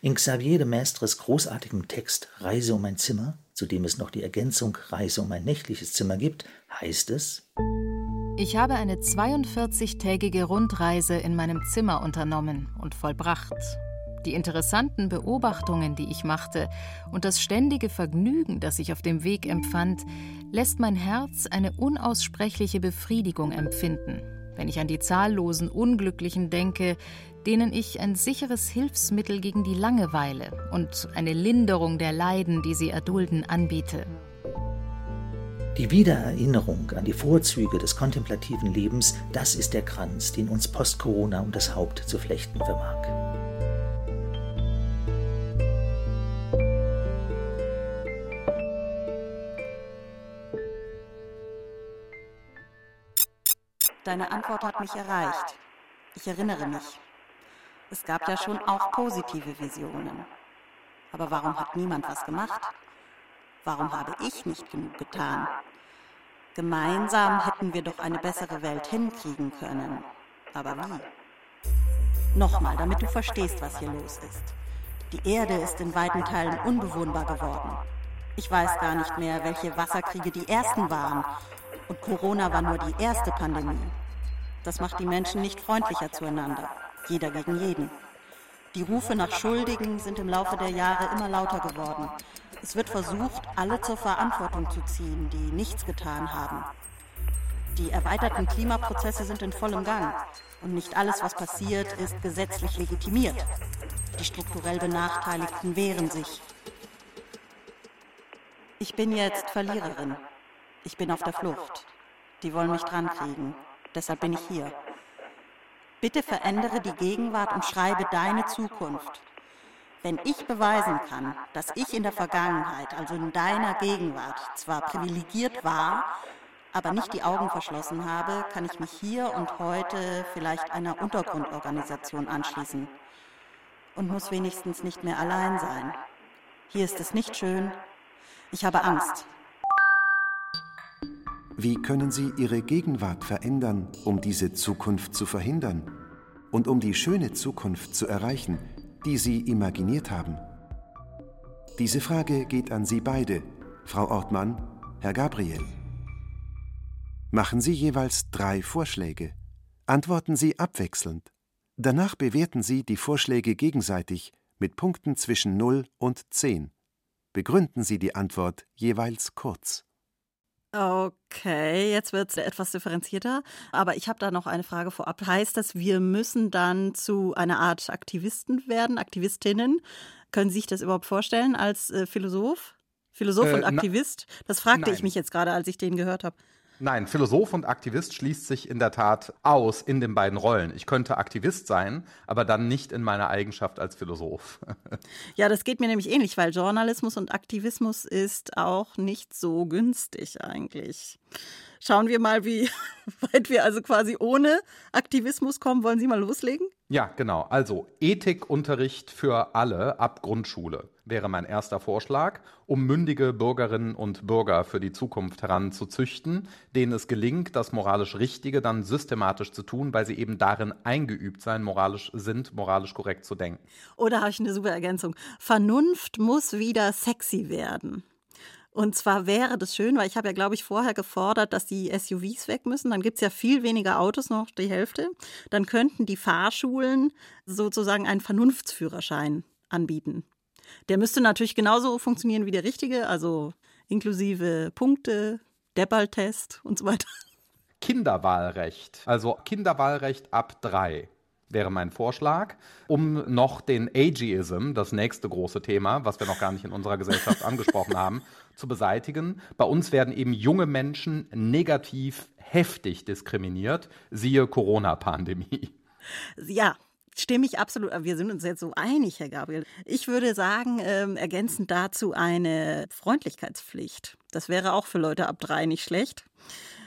In Xavier de Maistres großartigem Text Reise um ein Zimmer, zu dem es noch die Ergänzung Reise um ein nächtliches Zimmer gibt, heißt es Ich habe eine 42-tägige Rundreise in meinem Zimmer unternommen und vollbracht die interessanten Beobachtungen, die ich machte, und das ständige Vergnügen, das ich auf dem Weg empfand, lässt mein Herz eine unaussprechliche Befriedigung empfinden, wenn ich an die zahllosen Unglücklichen denke, denen ich ein sicheres Hilfsmittel gegen die Langeweile und eine Linderung der Leiden, die sie erdulden, anbiete. Die Wiedererinnerung an die Vorzüge des kontemplativen Lebens, das ist der Kranz, den uns Post-Corona um das Haupt zu flechten vermag. Deine Antwort hat mich erreicht. Ich erinnere mich. Es gab ja schon auch positive Visionen. Aber warum hat niemand was gemacht? Warum habe ich nicht genug getan? Gemeinsam hätten wir doch eine bessere Welt hinkriegen können. Aber wie? Nochmal, damit du verstehst, was hier los ist. Die Erde ist in weiten Teilen unbewohnbar geworden. Ich weiß gar nicht mehr, welche Wasserkriege die ersten waren. Und Corona war nur die erste Pandemie. Das macht die Menschen nicht freundlicher zueinander, jeder gegen jeden. Die Rufe nach Schuldigen sind im Laufe der Jahre immer lauter geworden. Es wird versucht, alle zur Verantwortung zu ziehen, die nichts getan haben. Die erweiterten Klimaprozesse sind in vollem Gang. Und nicht alles, was passiert, ist gesetzlich legitimiert. Die strukturell Benachteiligten wehren sich. Ich bin jetzt Verliererin. Ich bin auf der Flucht. Die wollen mich drankriegen. Deshalb bin ich hier. Bitte verändere die Gegenwart und schreibe deine Zukunft. Wenn ich beweisen kann, dass ich in der Vergangenheit, also in deiner Gegenwart, zwar privilegiert war, aber nicht die Augen verschlossen habe, kann ich mich hier und heute vielleicht einer Untergrundorganisation anschließen und muss wenigstens nicht mehr allein sein. Hier ist es nicht schön. Ich habe Angst. Wie können Sie Ihre Gegenwart verändern, um diese Zukunft zu verhindern und um die schöne Zukunft zu erreichen, die Sie imaginiert haben? Diese Frage geht an Sie beide, Frau Ortmann, Herr Gabriel. Machen Sie jeweils drei Vorschläge. Antworten Sie abwechselnd. Danach bewerten Sie die Vorschläge gegenseitig mit Punkten zwischen 0 und 10. Begründen Sie die Antwort jeweils kurz. Okay, jetzt wird es etwas differenzierter. Aber ich habe da noch eine Frage vorab. Heißt das, wir müssen dann zu einer Art Aktivisten werden, Aktivistinnen? Können Sie sich das überhaupt vorstellen als äh, Philosoph? Philosoph Äh, und Aktivist? Das fragte ich nein. mich jetzt gerade, als ich den gehört habe. Nein, Philosoph und Aktivist schließt sich in der Tat aus in den beiden Rollen. Ich könnte Aktivist sein, aber dann nicht in meiner Eigenschaft als Philosoph. Ja, das geht mir nämlich ähnlich, weil Journalismus und Aktivismus ist auch nicht so günstig eigentlich. Schauen wir mal, wie weit wir also quasi ohne Aktivismus kommen. Wollen Sie mal loslegen? Ja, genau. Also Ethikunterricht für alle ab Grundschule wäre mein erster Vorschlag, um mündige Bürgerinnen und Bürger für die Zukunft heranzuzüchten, denen es gelingt, das moralisch Richtige dann systematisch zu tun, weil sie eben darin eingeübt sein, moralisch sind, moralisch korrekt zu denken. Oder habe ich eine super Ergänzung? Vernunft muss wieder sexy werden. Und zwar wäre das schön, weil ich habe ja, glaube ich, vorher gefordert, dass die SUVs weg müssen. Dann gibt es ja viel weniger Autos, noch die Hälfte. Dann könnten die Fahrschulen sozusagen einen Vernunftsführerschein anbieten. Der müsste natürlich genauso funktionieren wie der richtige, also inklusive Punkte, Deppal-Test und so weiter. Kinderwahlrecht, also Kinderwahlrecht ab drei wäre mein Vorschlag, um noch den Ageism, das nächste große Thema, was wir noch gar nicht in unserer Gesellschaft angesprochen haben, zu beseitigen. Bei uns werden eben junge Menschen negativ heftig diskriminiert, siehe Corona-Pandemie. Ja, stimme ich absolut. Wir sind uns jetzt so einig, Herr Gabriel. Ich würde sagen, ähm, ergänzend dazu eine Freundlichkeitspflicht. Das wäre auch für Leute ab drei nicht schlecht.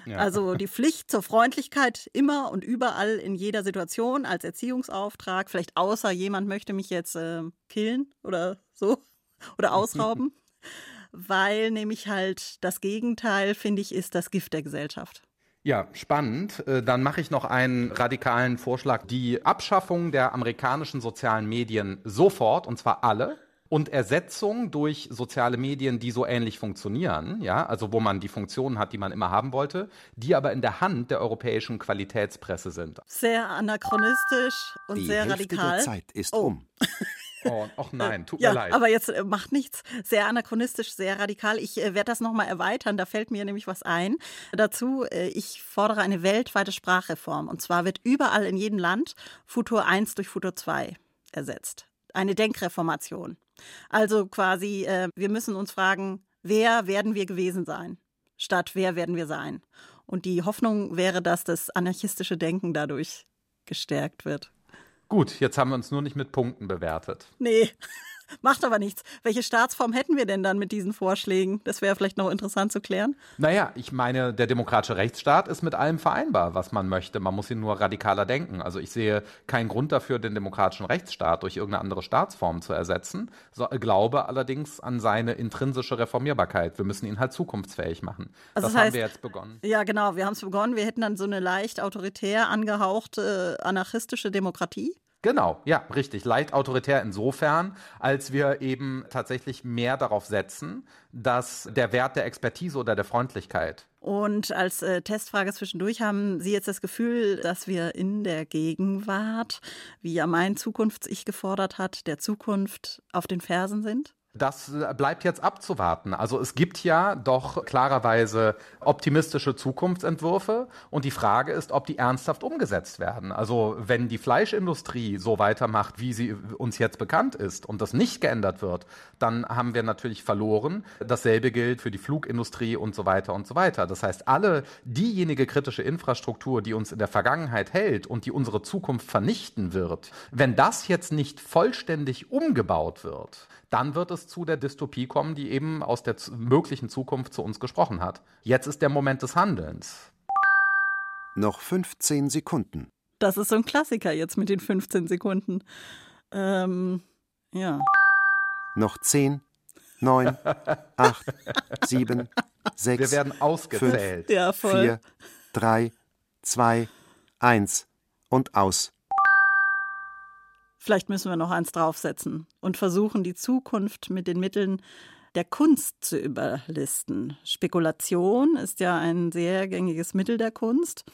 Ja. Also die Pflicht zur Freundlichkeit immer und überall in jeder Situation als Erziehungsauftrag. Vielleicht außer jemand möchte mich jetzt äh, killen oder so oder ausrauben. Weil nämlich halt das Gegenteil, finde ich, ist das Gift der Gesellschaft. Ja, spannend. Äh, Dann mache ich noch einen radikalen Vorschlag. Die Abschaffung der amerikanischen sozialen Medien sofort, und zwar alle. Und Ersetzung durch soziale Medien, die so ähnlich funktionieren, ja, also wo man die Funktionen hat, die man immer haben wollte, die aber in der Hand der europäischen Qualitätspresse sind. Sehr anachronistisch und Die sehr Hälfte radikal. der Zeit ist Oh. um. Oh, ach nein, tut ja, mir leid. aber jetzt äh, macht nichts. Sehr anachronistisch, sehr radikal. Ich äh, werde das nochmal erweitern, da fällt mir nämlich was ein. Dazu, äh, ich fordere eine weltweite Sprachreform. Und zwar wird überall in jedem Land Futur 1 durch Futur 2 ersetzt. Eine Denkreformation. Also quasi, äh, wir müssen uns fragen, wer werden wir gewesen sein, statt wer werden wir sein. Und die Hoffnung wäre, dass das anarchistische Denken dadurch gestärkt wird. Gut, jetzt haben wir uns nur nicht mit Punkten bewertet. Nee, macht aber nichts. Welche Staatsform hätten wir denn dann mit diesen Vorschlägen? Das wäre vielleicht noch interessant zu klären. Naja, ich meine, der demokratische Rechtsstaat ist mit allem vereinbar, was man möchte. Man muss ihn nur radikaler denken. Also ich sehe keinen Grund dafür, den demokratischen Rechtsstaat durch irgendeine andere Staatsform zu ersetzen. So, glaube allerdings an seine intrinsische Reformierbarkeit. Wir müssen ihn halt zukunftsfähig machen. Also das das haben heißt- wir jetzt begonnen. Ja, genau, wir haben es begonnen. Wir hätten dann so eine leicht autoritär angehauchte äh, anarchistische Demokratie. Genau, ja, richtig. Leicht autoritär insofern, als wir eben tatsächlich mehr darauf setzen, dass der Wert der Expertise oder der Freundlichkeit Und als äh, Testfrage zwischendurch haben Sie jetzt das Gefühl, dass wir in der Gegenwart, wie ja mein Zukunfts-Ich gefordert hat, der Zukunft auf den Fersen sind? Das äh, bleibt jetzt abzuwarten. Also es gibt ja doch klarerweise optimistische Zukunftsentwürfe und die Frage ist, ob die ernsthaft umgesetzt werden. Also wenn die Fleischindustrie so weitermacht, wie sie uns jetzt bekannt ist und das nicht geändert wird, dann haben wir natürlich verloren. Dasselbe gilt für die Flugindustrie und so weiter und so weiter. Das heißt, alle diejenige kritische Infrastruktur, die uns in der Vergangenheit hält und die unsere Zukunft vernichten wird, wenn das jetzt nicht vollständig umgebaut wird, dann wird es zu der Dystopie kommen, die eben aus der möglichen Zukunft zu uns gesprochen hat. Jetzt ist der Moment des Handelns. Noch 15 Sekunden. Das ist so ein Klassiker jetzt mit den 15 Sekunden. Ähm, ja. Noch 10, 9, 8, 7, 6. Wir werden ausgezählt. 5, ja, 4, 3, 2, 1 und aus. Vielleicht müssen wir noch eins draufsetzen und versuchen, die Zukunft mit den Mitteln der Kunst zu überlisten. Spekulation ist ja ein sehr gängiges Mittel der Kunst,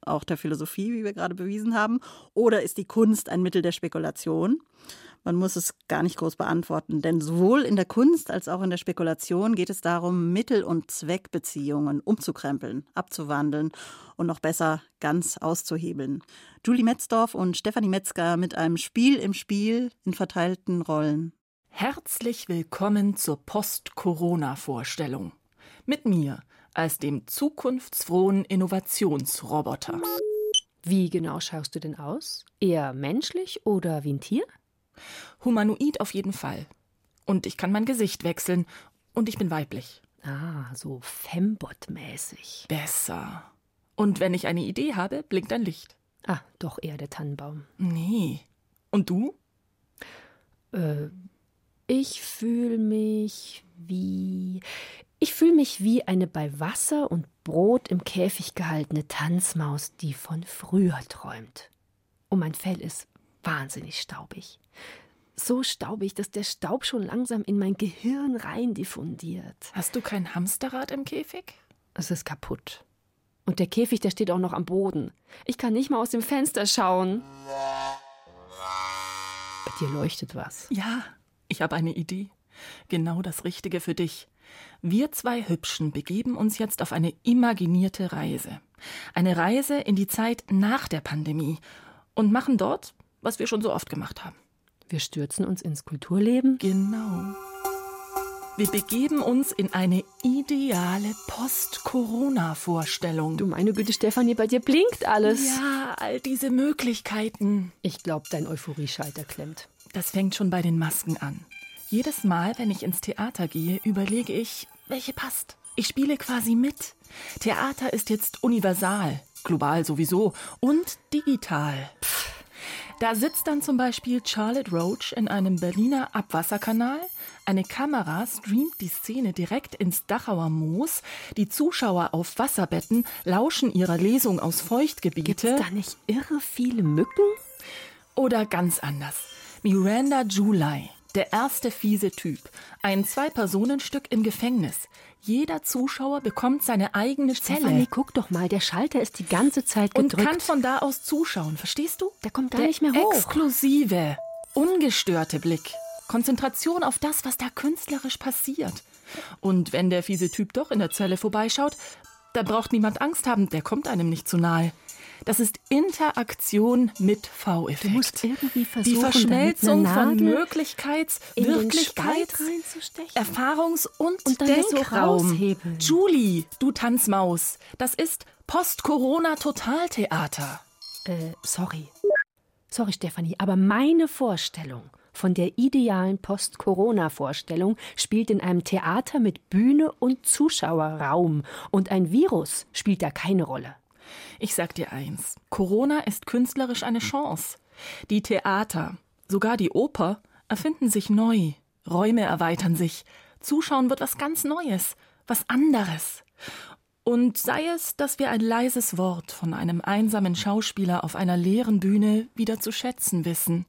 auch der Philosophie, wie wir gerade bewiesen haben. Oder ist die Kunst ein Mittel der Spekulation? Man muss es gar nicht groß beantworten, denn sowohl in der Kunst als auch in der Spekulation geht es darum, Mittel- und Zweckbeziehungen umzukrempeln, abzuwandeln und noch besser ganz auszuhebeln. Julie Metzdorf und Stefanie Metzger mit einem Spiel im Spiel in verteilten Rollen. Herzlich willkommen zur Post-Corona-Vorstellung. Mit mir als dem zukunftsfrohen Innovationsroboter. Wie genau schaust du denn aus? Eher menschlich oder wie ein Tier? Humanoid auf jeden Fall. Und ich kann mein Gesicht wechseln. Und ich bin weiblich. Ah, so Fembot-mäßig. Besser. Und wenn ich eine Idee habe, blinkt ein Licht. Ah, doch eher der Tannenbaum. Nee. Und du? Äh, ich fühle mich wie. Ich fühle mich wie eine bei Wasser und Brot im Käfig gehaltene Tanzmaus, die von früher träumt. Und mein Fell ist wahnsinnig staubig. So staubig, dass der Staub schon langsam in mein Gehirn rein diffundiert. Hast du kein Hamsterrad im Käfig? Es ist kaputt. Und der Käfig, der steht auch noch am Boden. Ich kann nicht mal aus dem Fenster schauen. Bei dir leuchtet was. Ja, ich habe eine Idee. Genau das Richtige für dich. Wir zwei Hübschen begeben uns jetzt auf eine imaginierte Reise. Eine Reise in die Zeit nach der Pandemie und machen dort, was wir schon so oft gemacht haben. Wir stürzen uns ins Kulturleben? Genau. Wir begeben uns in eine ideale Post-Corona-Vorstellung. Du meine Güte, Stefanie, bei dir blinkt alles. Ja, all diese Möglichkeiten. Ich glaube, dein Euphorieschalter klemmt. Das fängt schon bei den Masken an. Jedes Mal, wenn ich ins Theater gehe, überlege ich, welche passt. Ich spiele quasi mit. Theater ist jetzt universal, global sowieso und digital. Pff. Da sitzt dann zum Beispiel Charlotte Roach in einem Berliner Abwasserkanal. Eine Kamera streamt die Szene direkt ins Dachauer Moos. Die Zuschauer auf Wasserbetten lauschen ihrer Lesung aus Feuchtgebiete. Gibt's da nicht irre viele Mücken? Oder ganz anders. Miranda July, der erste fiese Typ. Ein Zwei-Personen-Stück im Gefängnis. Jeder Zuschauer bekommt seine eigene Zelle. Stefanie, guck doch mal, der Schalter ist die ganze Zeit gedrückt. Und kann von da aus zuschauen, verstehst du? Der kommt gar der nicht mehr hoch. Exklusive, ungestörte Blick. Konzentration auf das, was da künstlerisch passiert. Und wenn der fiese Typ doch in der Zelle vorbeischaut, da braucht niemand Angst haben, der kommt einem nicht zu nahe. Das ist Interaktion mit V-Effekt. Du musst irgendwie versuchen, die Verschmelzung von Wirklichkeits-, reinzustechen. Erfahrungs- und, und Denkraum. So Julie, du Tanzmaus, das ist Post-Corona-Totaltheater. Äh, sorry. Sorry, Stefanie, aber meine Vorstellung von der idealen Post-Corona-Vorstellung spielt in einem Theater mit Bühne und Zuschauerraum. Und ein Virus spielt da keine Rolle. Ich sag dir eins: Corona ist künstlerisch eine Chance. Die Theater, sogar die Oper, erfinden sich neu. Räume erweitern sich. Zuschauen wird was ganz Neues, was anderes. Und sei es, dass wir ein leises Wort von einem einsamen Schauspieler auf einer leeren Bühne wieder zu schätzen wissen.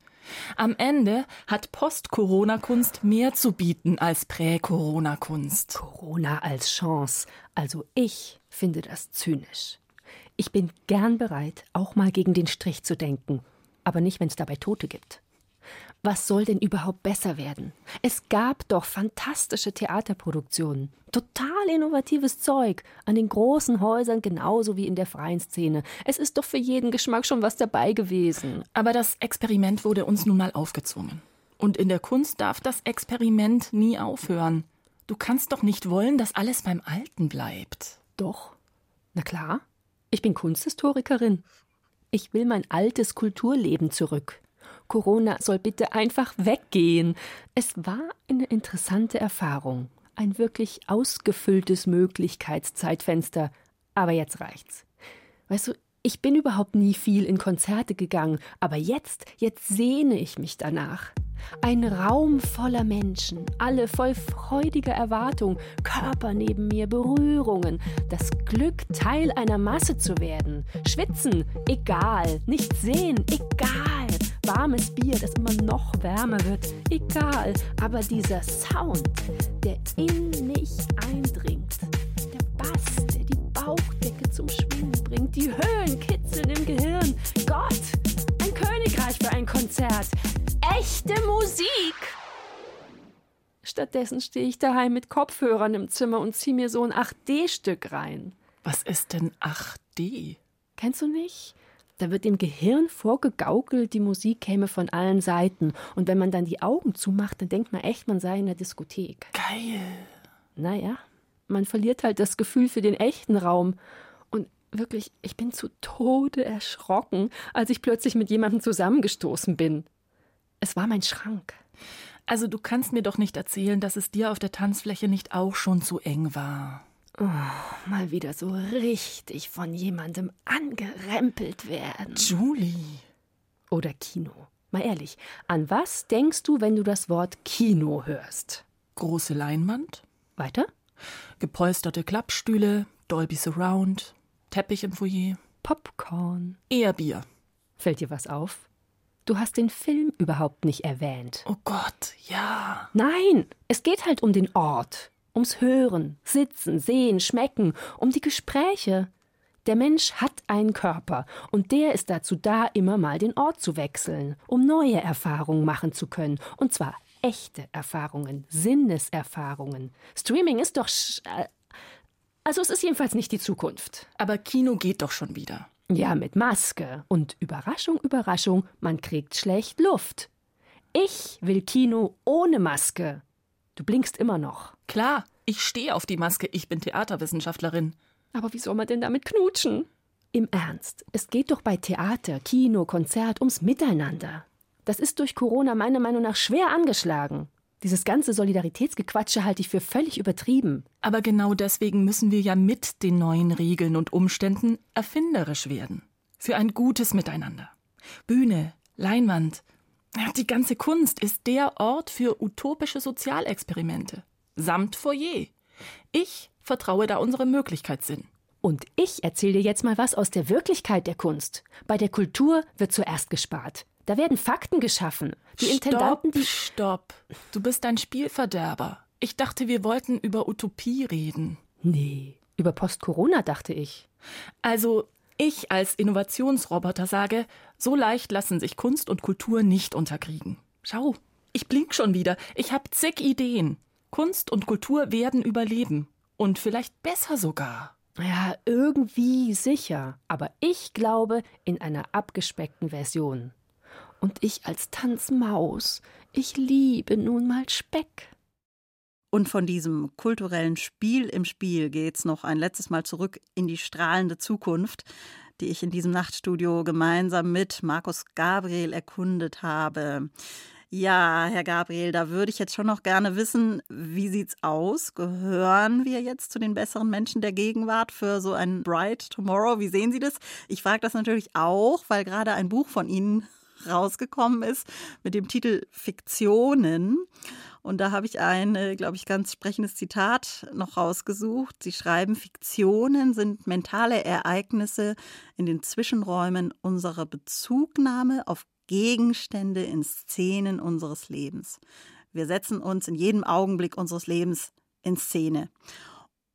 Am Ende hat Post-Corona-Kunst mehr zu bieten als Prä-Corona-Kunst. Corona als Chance. Also ich finde das zynisch. Ich bin gern bereit, auch mal gegen den Strich zu denken, aber nicht, wenn es dabei Tote gibt. Was soll denn überhaupt besser werden? Es gab doch fantastische Theaterproduktionen. Total innovatives Zeug. An den großen Häusern genauso wie in der freien Szene. Es ist doch für jeden Geschmack schon was dabei gewesen. Aber das Experiment wurde uns nun mal aufgezwungen. Und in der Kunst darf das Experiment nie aufhören. Du kannst doch nicht wollen, dass alles beim Alten bleibt. Doch. Na klar. Ich bin Kunsthistorikerin. Ich will mein altes Kulturleben zurück. Corona soll bitte einfach weggehen. Es war eine interessante Erfahrung. Ein wirklich ausgefülltes Möglichkeitszeitfenster. Aber jetzt reicht's. Weißt du, ich bin überhaupt nie viel in Konzerte gegangen, aber jetzt, jetzt sehne ich mich danach. Ein Raum voller Menschen, alle voll freudiger Erwartung, Körper neben mir, Berührungen, das Glück, Teil einer Masse zu werden. Schwitzen, egal, nicht sehen, egal. Warmes Bier, das immer noch wärmer wird, egal. Aber dieser Sound, der in mich eindringt, der Bass, der die Bauchdecke zum Schwingen bringt, die Höhen kitzeln im Gehirn. Gott, ein Königreich für ein Konzert echte Musik. Stattdessen stehe ich daheim mit Kopfhörern im Zimmer und ziehe mir so ein 8D-Stück rein. Was ist denn 8D? Kennst du nicht? Da wird dem Gehirn vorgegaukelt, die Musik käme von allen Seiten. Und wenn man dann die Augen zumacht, dann denkt man echt, man sei in der Diskothek. Geil. Naja, man verliert halt das Gefühl für den echten Raum. Wirklich, ich bin zu Tode erschrocken, als ich plötzlich mit jemandem zusammengestoßen bin. Es war mein Schrank. Also du kannst mir doch nicht erzählen, dass es dir auf der Tanzfläche nicht auch schon zu eng war. Oh, mal wieder so richtig von jemandem angerempelt werden. Julie. Oder Kino. Mal ehrlich, an was denkst du, wenn du das Wort Kino hörst? Große Leinwand. Weiter? Gepolsterte Klappstühle, Dolby Surround, Teppich im Foyer. Popcorn. Eher Bier. Fällt dir was auf? Du hast den Film überhaupt nicht erwähnt. Oh Gott, ja. Nein, es geht halt um den Ort, ums Hören, Sitzen, Sehen, Schmecken, um die Gespräche. Der Mensch hat einen Körper und der ist dazu da, immer mal den Ort zu wechseln, um neue Erfahrungen machen zu können. Und zwar echte Erfahrungen, Sinneserfahrungen. Streaming ist doch. Sch äh, also, es ist jedenfalls nicht die Zukunft. Aber Kino geht doch schon wieder. Ja, mit Maske. Und Überraschung, Überraschung, man kriegt schlecht Luft. Ich will Kino ohne Maske. Du blinkst immer noch. Klar, ich stehe auf die Maske. Ich bin Theaterwissenschaftlerin. Aber wie soll man denn damit knutschen? Im Ernst, es geht doch bei Theater, Kino, Konzert ums Miteinander. Das ist durch Corona meiner Meinung nach schwer angeschlagen. Dieses ganze Solidaritätsgequatsche halte ich für völlig übertrieben. Aber genau deswegen müssen wir ja mit den neuen Regeln und Umständen erfinderisch werden. Für ein gutes Miteinander. Bühne, Leinwand, die ganze Kunst ist der Ort für utopische Sozialexperimente. Samt Foyer. Ich vertraue da unserem Möglichkeitssinn. Und ich erzähle dir jetzt mal was aus der Wirklichkeit der Kunst. Bei der Kultur wird zuerst gespart. Da werden Fakten geschaffen. Die stopp, Intendanten, die. Stopp. Du bist ein Spielverderber. Ich dachte, wir wollten über Utopie reden. Nee, über Post-Corona dachte ich. Also, ich als Innovationsroboter sage, so leicht lassen sich Kunst und Kultur nicht unterkriegen. Schau, ich blink schon wieder. Ich habe zig Ideen. Kunst und Kultur werden überleben. Und vielleicht besser sogar. Ja, irgendwie sicher. Aber ich glaube in einer abgespeckten Version. Und ich als Tanzmaus, ich liebe nun mal Speck. Und von diesem kulturellen Spiel im Spiel geht's noch ein letztes Mal zurück in die strahlende Zukunft, die ich in diesem Nachtstudio gemeinsam mit Markus Gabriel erkundet habe. Ja, Herr Gabriel, da würde ich jetzt schon noch gerne wissen, wie sieht's aus? Gehören wir jetzt zu den besseren Menschen der Gegenwart für so ein Bright Tomorrow? Wie sehen Sie das? Ich frage das natürlich auch, weil gerade ein Buch von Ihnen rausgekommen ist mit dem Titel Fiktionen. Und da habe ich ein, glaube ich, ganz sprechendes Zitat noch rausgesucht. Sie schreiben, Fiktionen sind mentale Ereignisse in den Zwischenräumen unserer Bezugnahme auf Gegenstände in Szenen unseres Lebens. Wir setzen uns in jedem Augenblick unseres Lebens in Szene.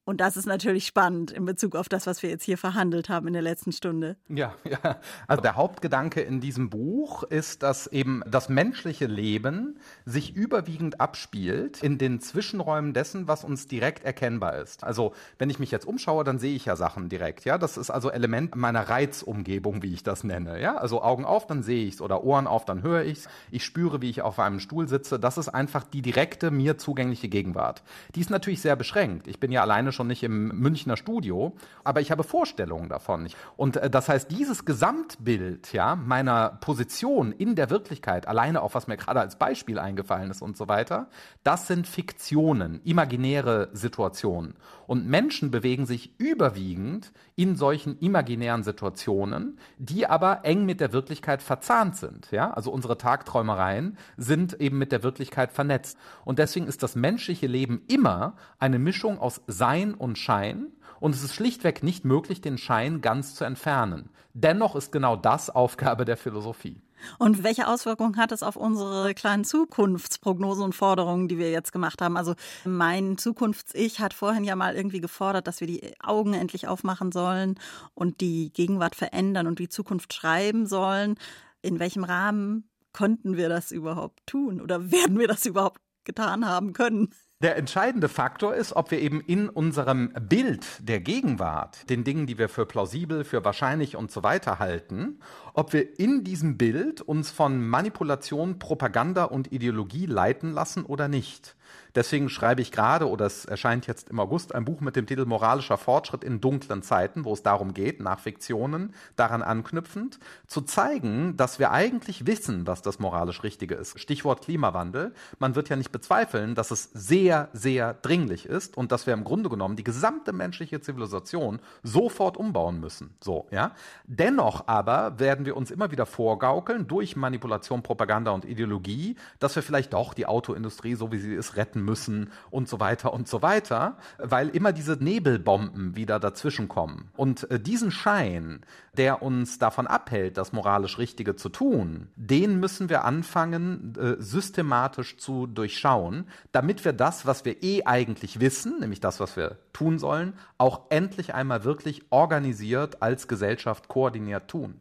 Und das ist natürlich spannend in Bezug auf das, was wir jetzt hier verhandelt haben in der letzten Stunde. Ja, ja. Also der Hauptgedanke in diesem Buch ist, dass eben das menschliche Leben sich überwiegend abspielt in den Zwischenräumen dessen, was uns direkt erkennbar ist. Also wenn ich mich jetzt umschaue, dann sehe ich ja Sachen direkt. Ja, das ist also Element meiner Reizumgebung, wie ich das nenne. Ja, also Augen auf, dann sehe ich es oder Ohren auf, dann höre ich es. Ich spüre, wie ich auf einem Stuhl sitze. Das ist einfach die direkte mir zugängliche Gegenwart. Die ist natürlich sehr beschränkt. Ich bin ja alleine schon nicht im Münchner Studio, aber ich habe Vorstellungen davon. Und äh, das heißt, dieses Gesamtbild ja, meiner Position in der Wirklichkeit, alleine auch was mir gerade als Beispiel eingefallen ist und so weiter, das sind Fiktionen, imaginäre Situationen. Und Menschen bewegen sich überwiegend in solchen imaginären Situationen, die aber eng mit der Wirklichkeit verzahnt sind. Ja? Also unsere Tagträumereien sind eben mit der Wirklichkeit vernetzt. Und deswegen ist das menschliche Leben immer eine Mischung aus Sein und Schein. Und es ist schlichtweg nicht möglich, den Schein ganz zu entfernen. Dennoch ist genau das Aufgabe der Philosophie. Und welche Auswirkungen hat es auf unsere kleinen Zukunftsprognosen und Forderungen, die wir jetzt gemacht haben? Also mein Zukunfts-Ich hat vorhin ja mal irgendwie gefordert, dass wir die Augen endlich aufmachen sollen und die Gegenwart verändern und die Zukunft schreiben sollen. In welchem Rahmen konnten wir das überhaupt tun oder werden wir das überhaupt getan haben können? Der entscheidende Faktor ist, ob wir eben in unserem Bild der Gegenwart, den Dingen, die wir für plausibel, für wahrscheinlich und so weiter halten, ob wir in diesem Bild uns von Manipulation, Propaganda und Ideologie leiten lassen oder nicht. Deswegen schreibe ich gerade, oder es erscheint jetzt im August, ein Buch mit dem Titel Moralischer Fortschritt in dunklen Zeiten, wo es darum geht, nach Fiktionen, daran anknüpfend, zu zeigen, dass wir eigentlich wissen, was das moralisch Richtige ist. Stichwort Klimawandel. Man wird ja nicht bezweifeln, dass es sehr, sehr dringlich ist und dass wir im Grunde genommen die gesamte menschliche Zivilisation sofort umbauen müssen. So, ja. Dennoch aber werden wir uns immer wieder vorgaukeln durch Manipulation, Propaganda und Ideologie, dass wir vielleicht doch die Autoindustrie, so wie sie ist, retten müssen und so weiter und so weiter, weil immer diese Nebelbomben wieder dazwischen kommen. Und äh, diesen Schein, der uns davon abhält, das moralisch Richtige zu tun, den müssen wir anfangen, äh, systematisch zu durchschauen, damit wir das, was wir eh eigentlich wissen, nämlich das, was wir tun sollen, auch endlich einmal wirklich organisiert als Gesellschaft koordiniert tun.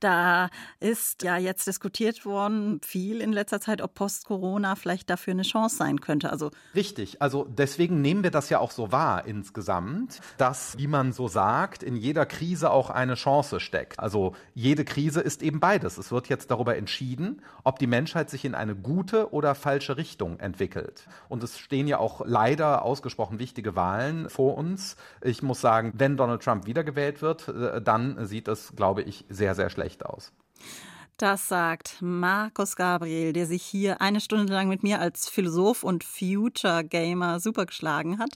Da ist ja jetzt diskutiert worden, viel in letzter Zeit, ob Post-Corona vielleicht dafür eine Chance sein könnte. Also Richtig, also deswegen nehmen wir das ja auch so wahr insgesamt, dass, wie man so sagt, in jeder Krise auch eine Chance steckt. Also jede Krise ist eben beides. Es wird jetzt darüber entschieden, ob die Menschheit sich in eine gute oder falsche Richtung entwickelt. Und es stehen ja auch leider ausgesprochen wichtige Wahlen vor uns. Ich muss sagen, wenn Donald Trump wiedergewählt wird, äh, dann sieht es, glaube ich, sehr, sehr schlecht aus. Das sagt Markus Gabriel, der sich hier eine Stunde lang mit mir als Philosoph und Future Gamer super geschlagen hat.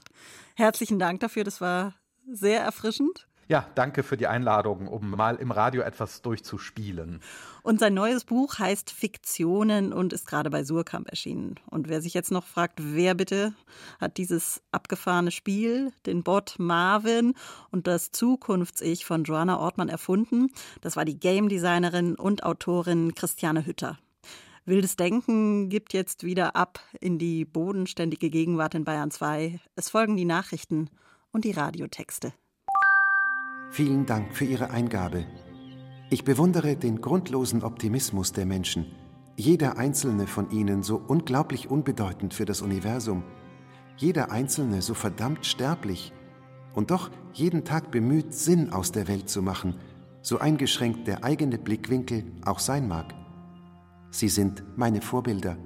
Herzlichen Dank dafür, das war sehr erfrischend. Ja, danke für die Einladung, um mal im Radio etwas durchzuspielen. Und sein neues Buch heißt Fiktionen und ist gerade bei Surkamp erschienen. Und wer sich jetzt noch fragt, wer bitte hat dieses abgefahrene Spiel, den Bot Marvin und das Zukunfts-Ich von Joanna Ortmann erfunden, das war die Game Designerin und Autorin Christiane Hütter. Wildes Denken gibt jetzt wieder ab in die bodenständige Gegenwart in Bayern 2. Es folgen die Nachrichten und die Radiotexte. Vielen Dank für Ihre Eingabe. Ich bewundere den grundlosen Optimismus der Menschen. Jeder einzelne von ihnen so unglaublich unbedeutend für das Universum. Jeder einzelne so verdammt sterblich. Und doch jeden Tag bemüht, Sinn aus der Welt zu machen, so eingeschränkt der eigene Blickwinkel auch sein mag. Sie sind meine Vorbilder.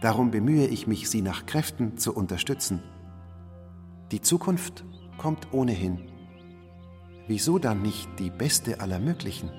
Darum bemühe ich mich, sie nach Kräften zu unterstützen. Die Zukunft kommt ohnehin. Wieso dann nicht die beste aller möglichen?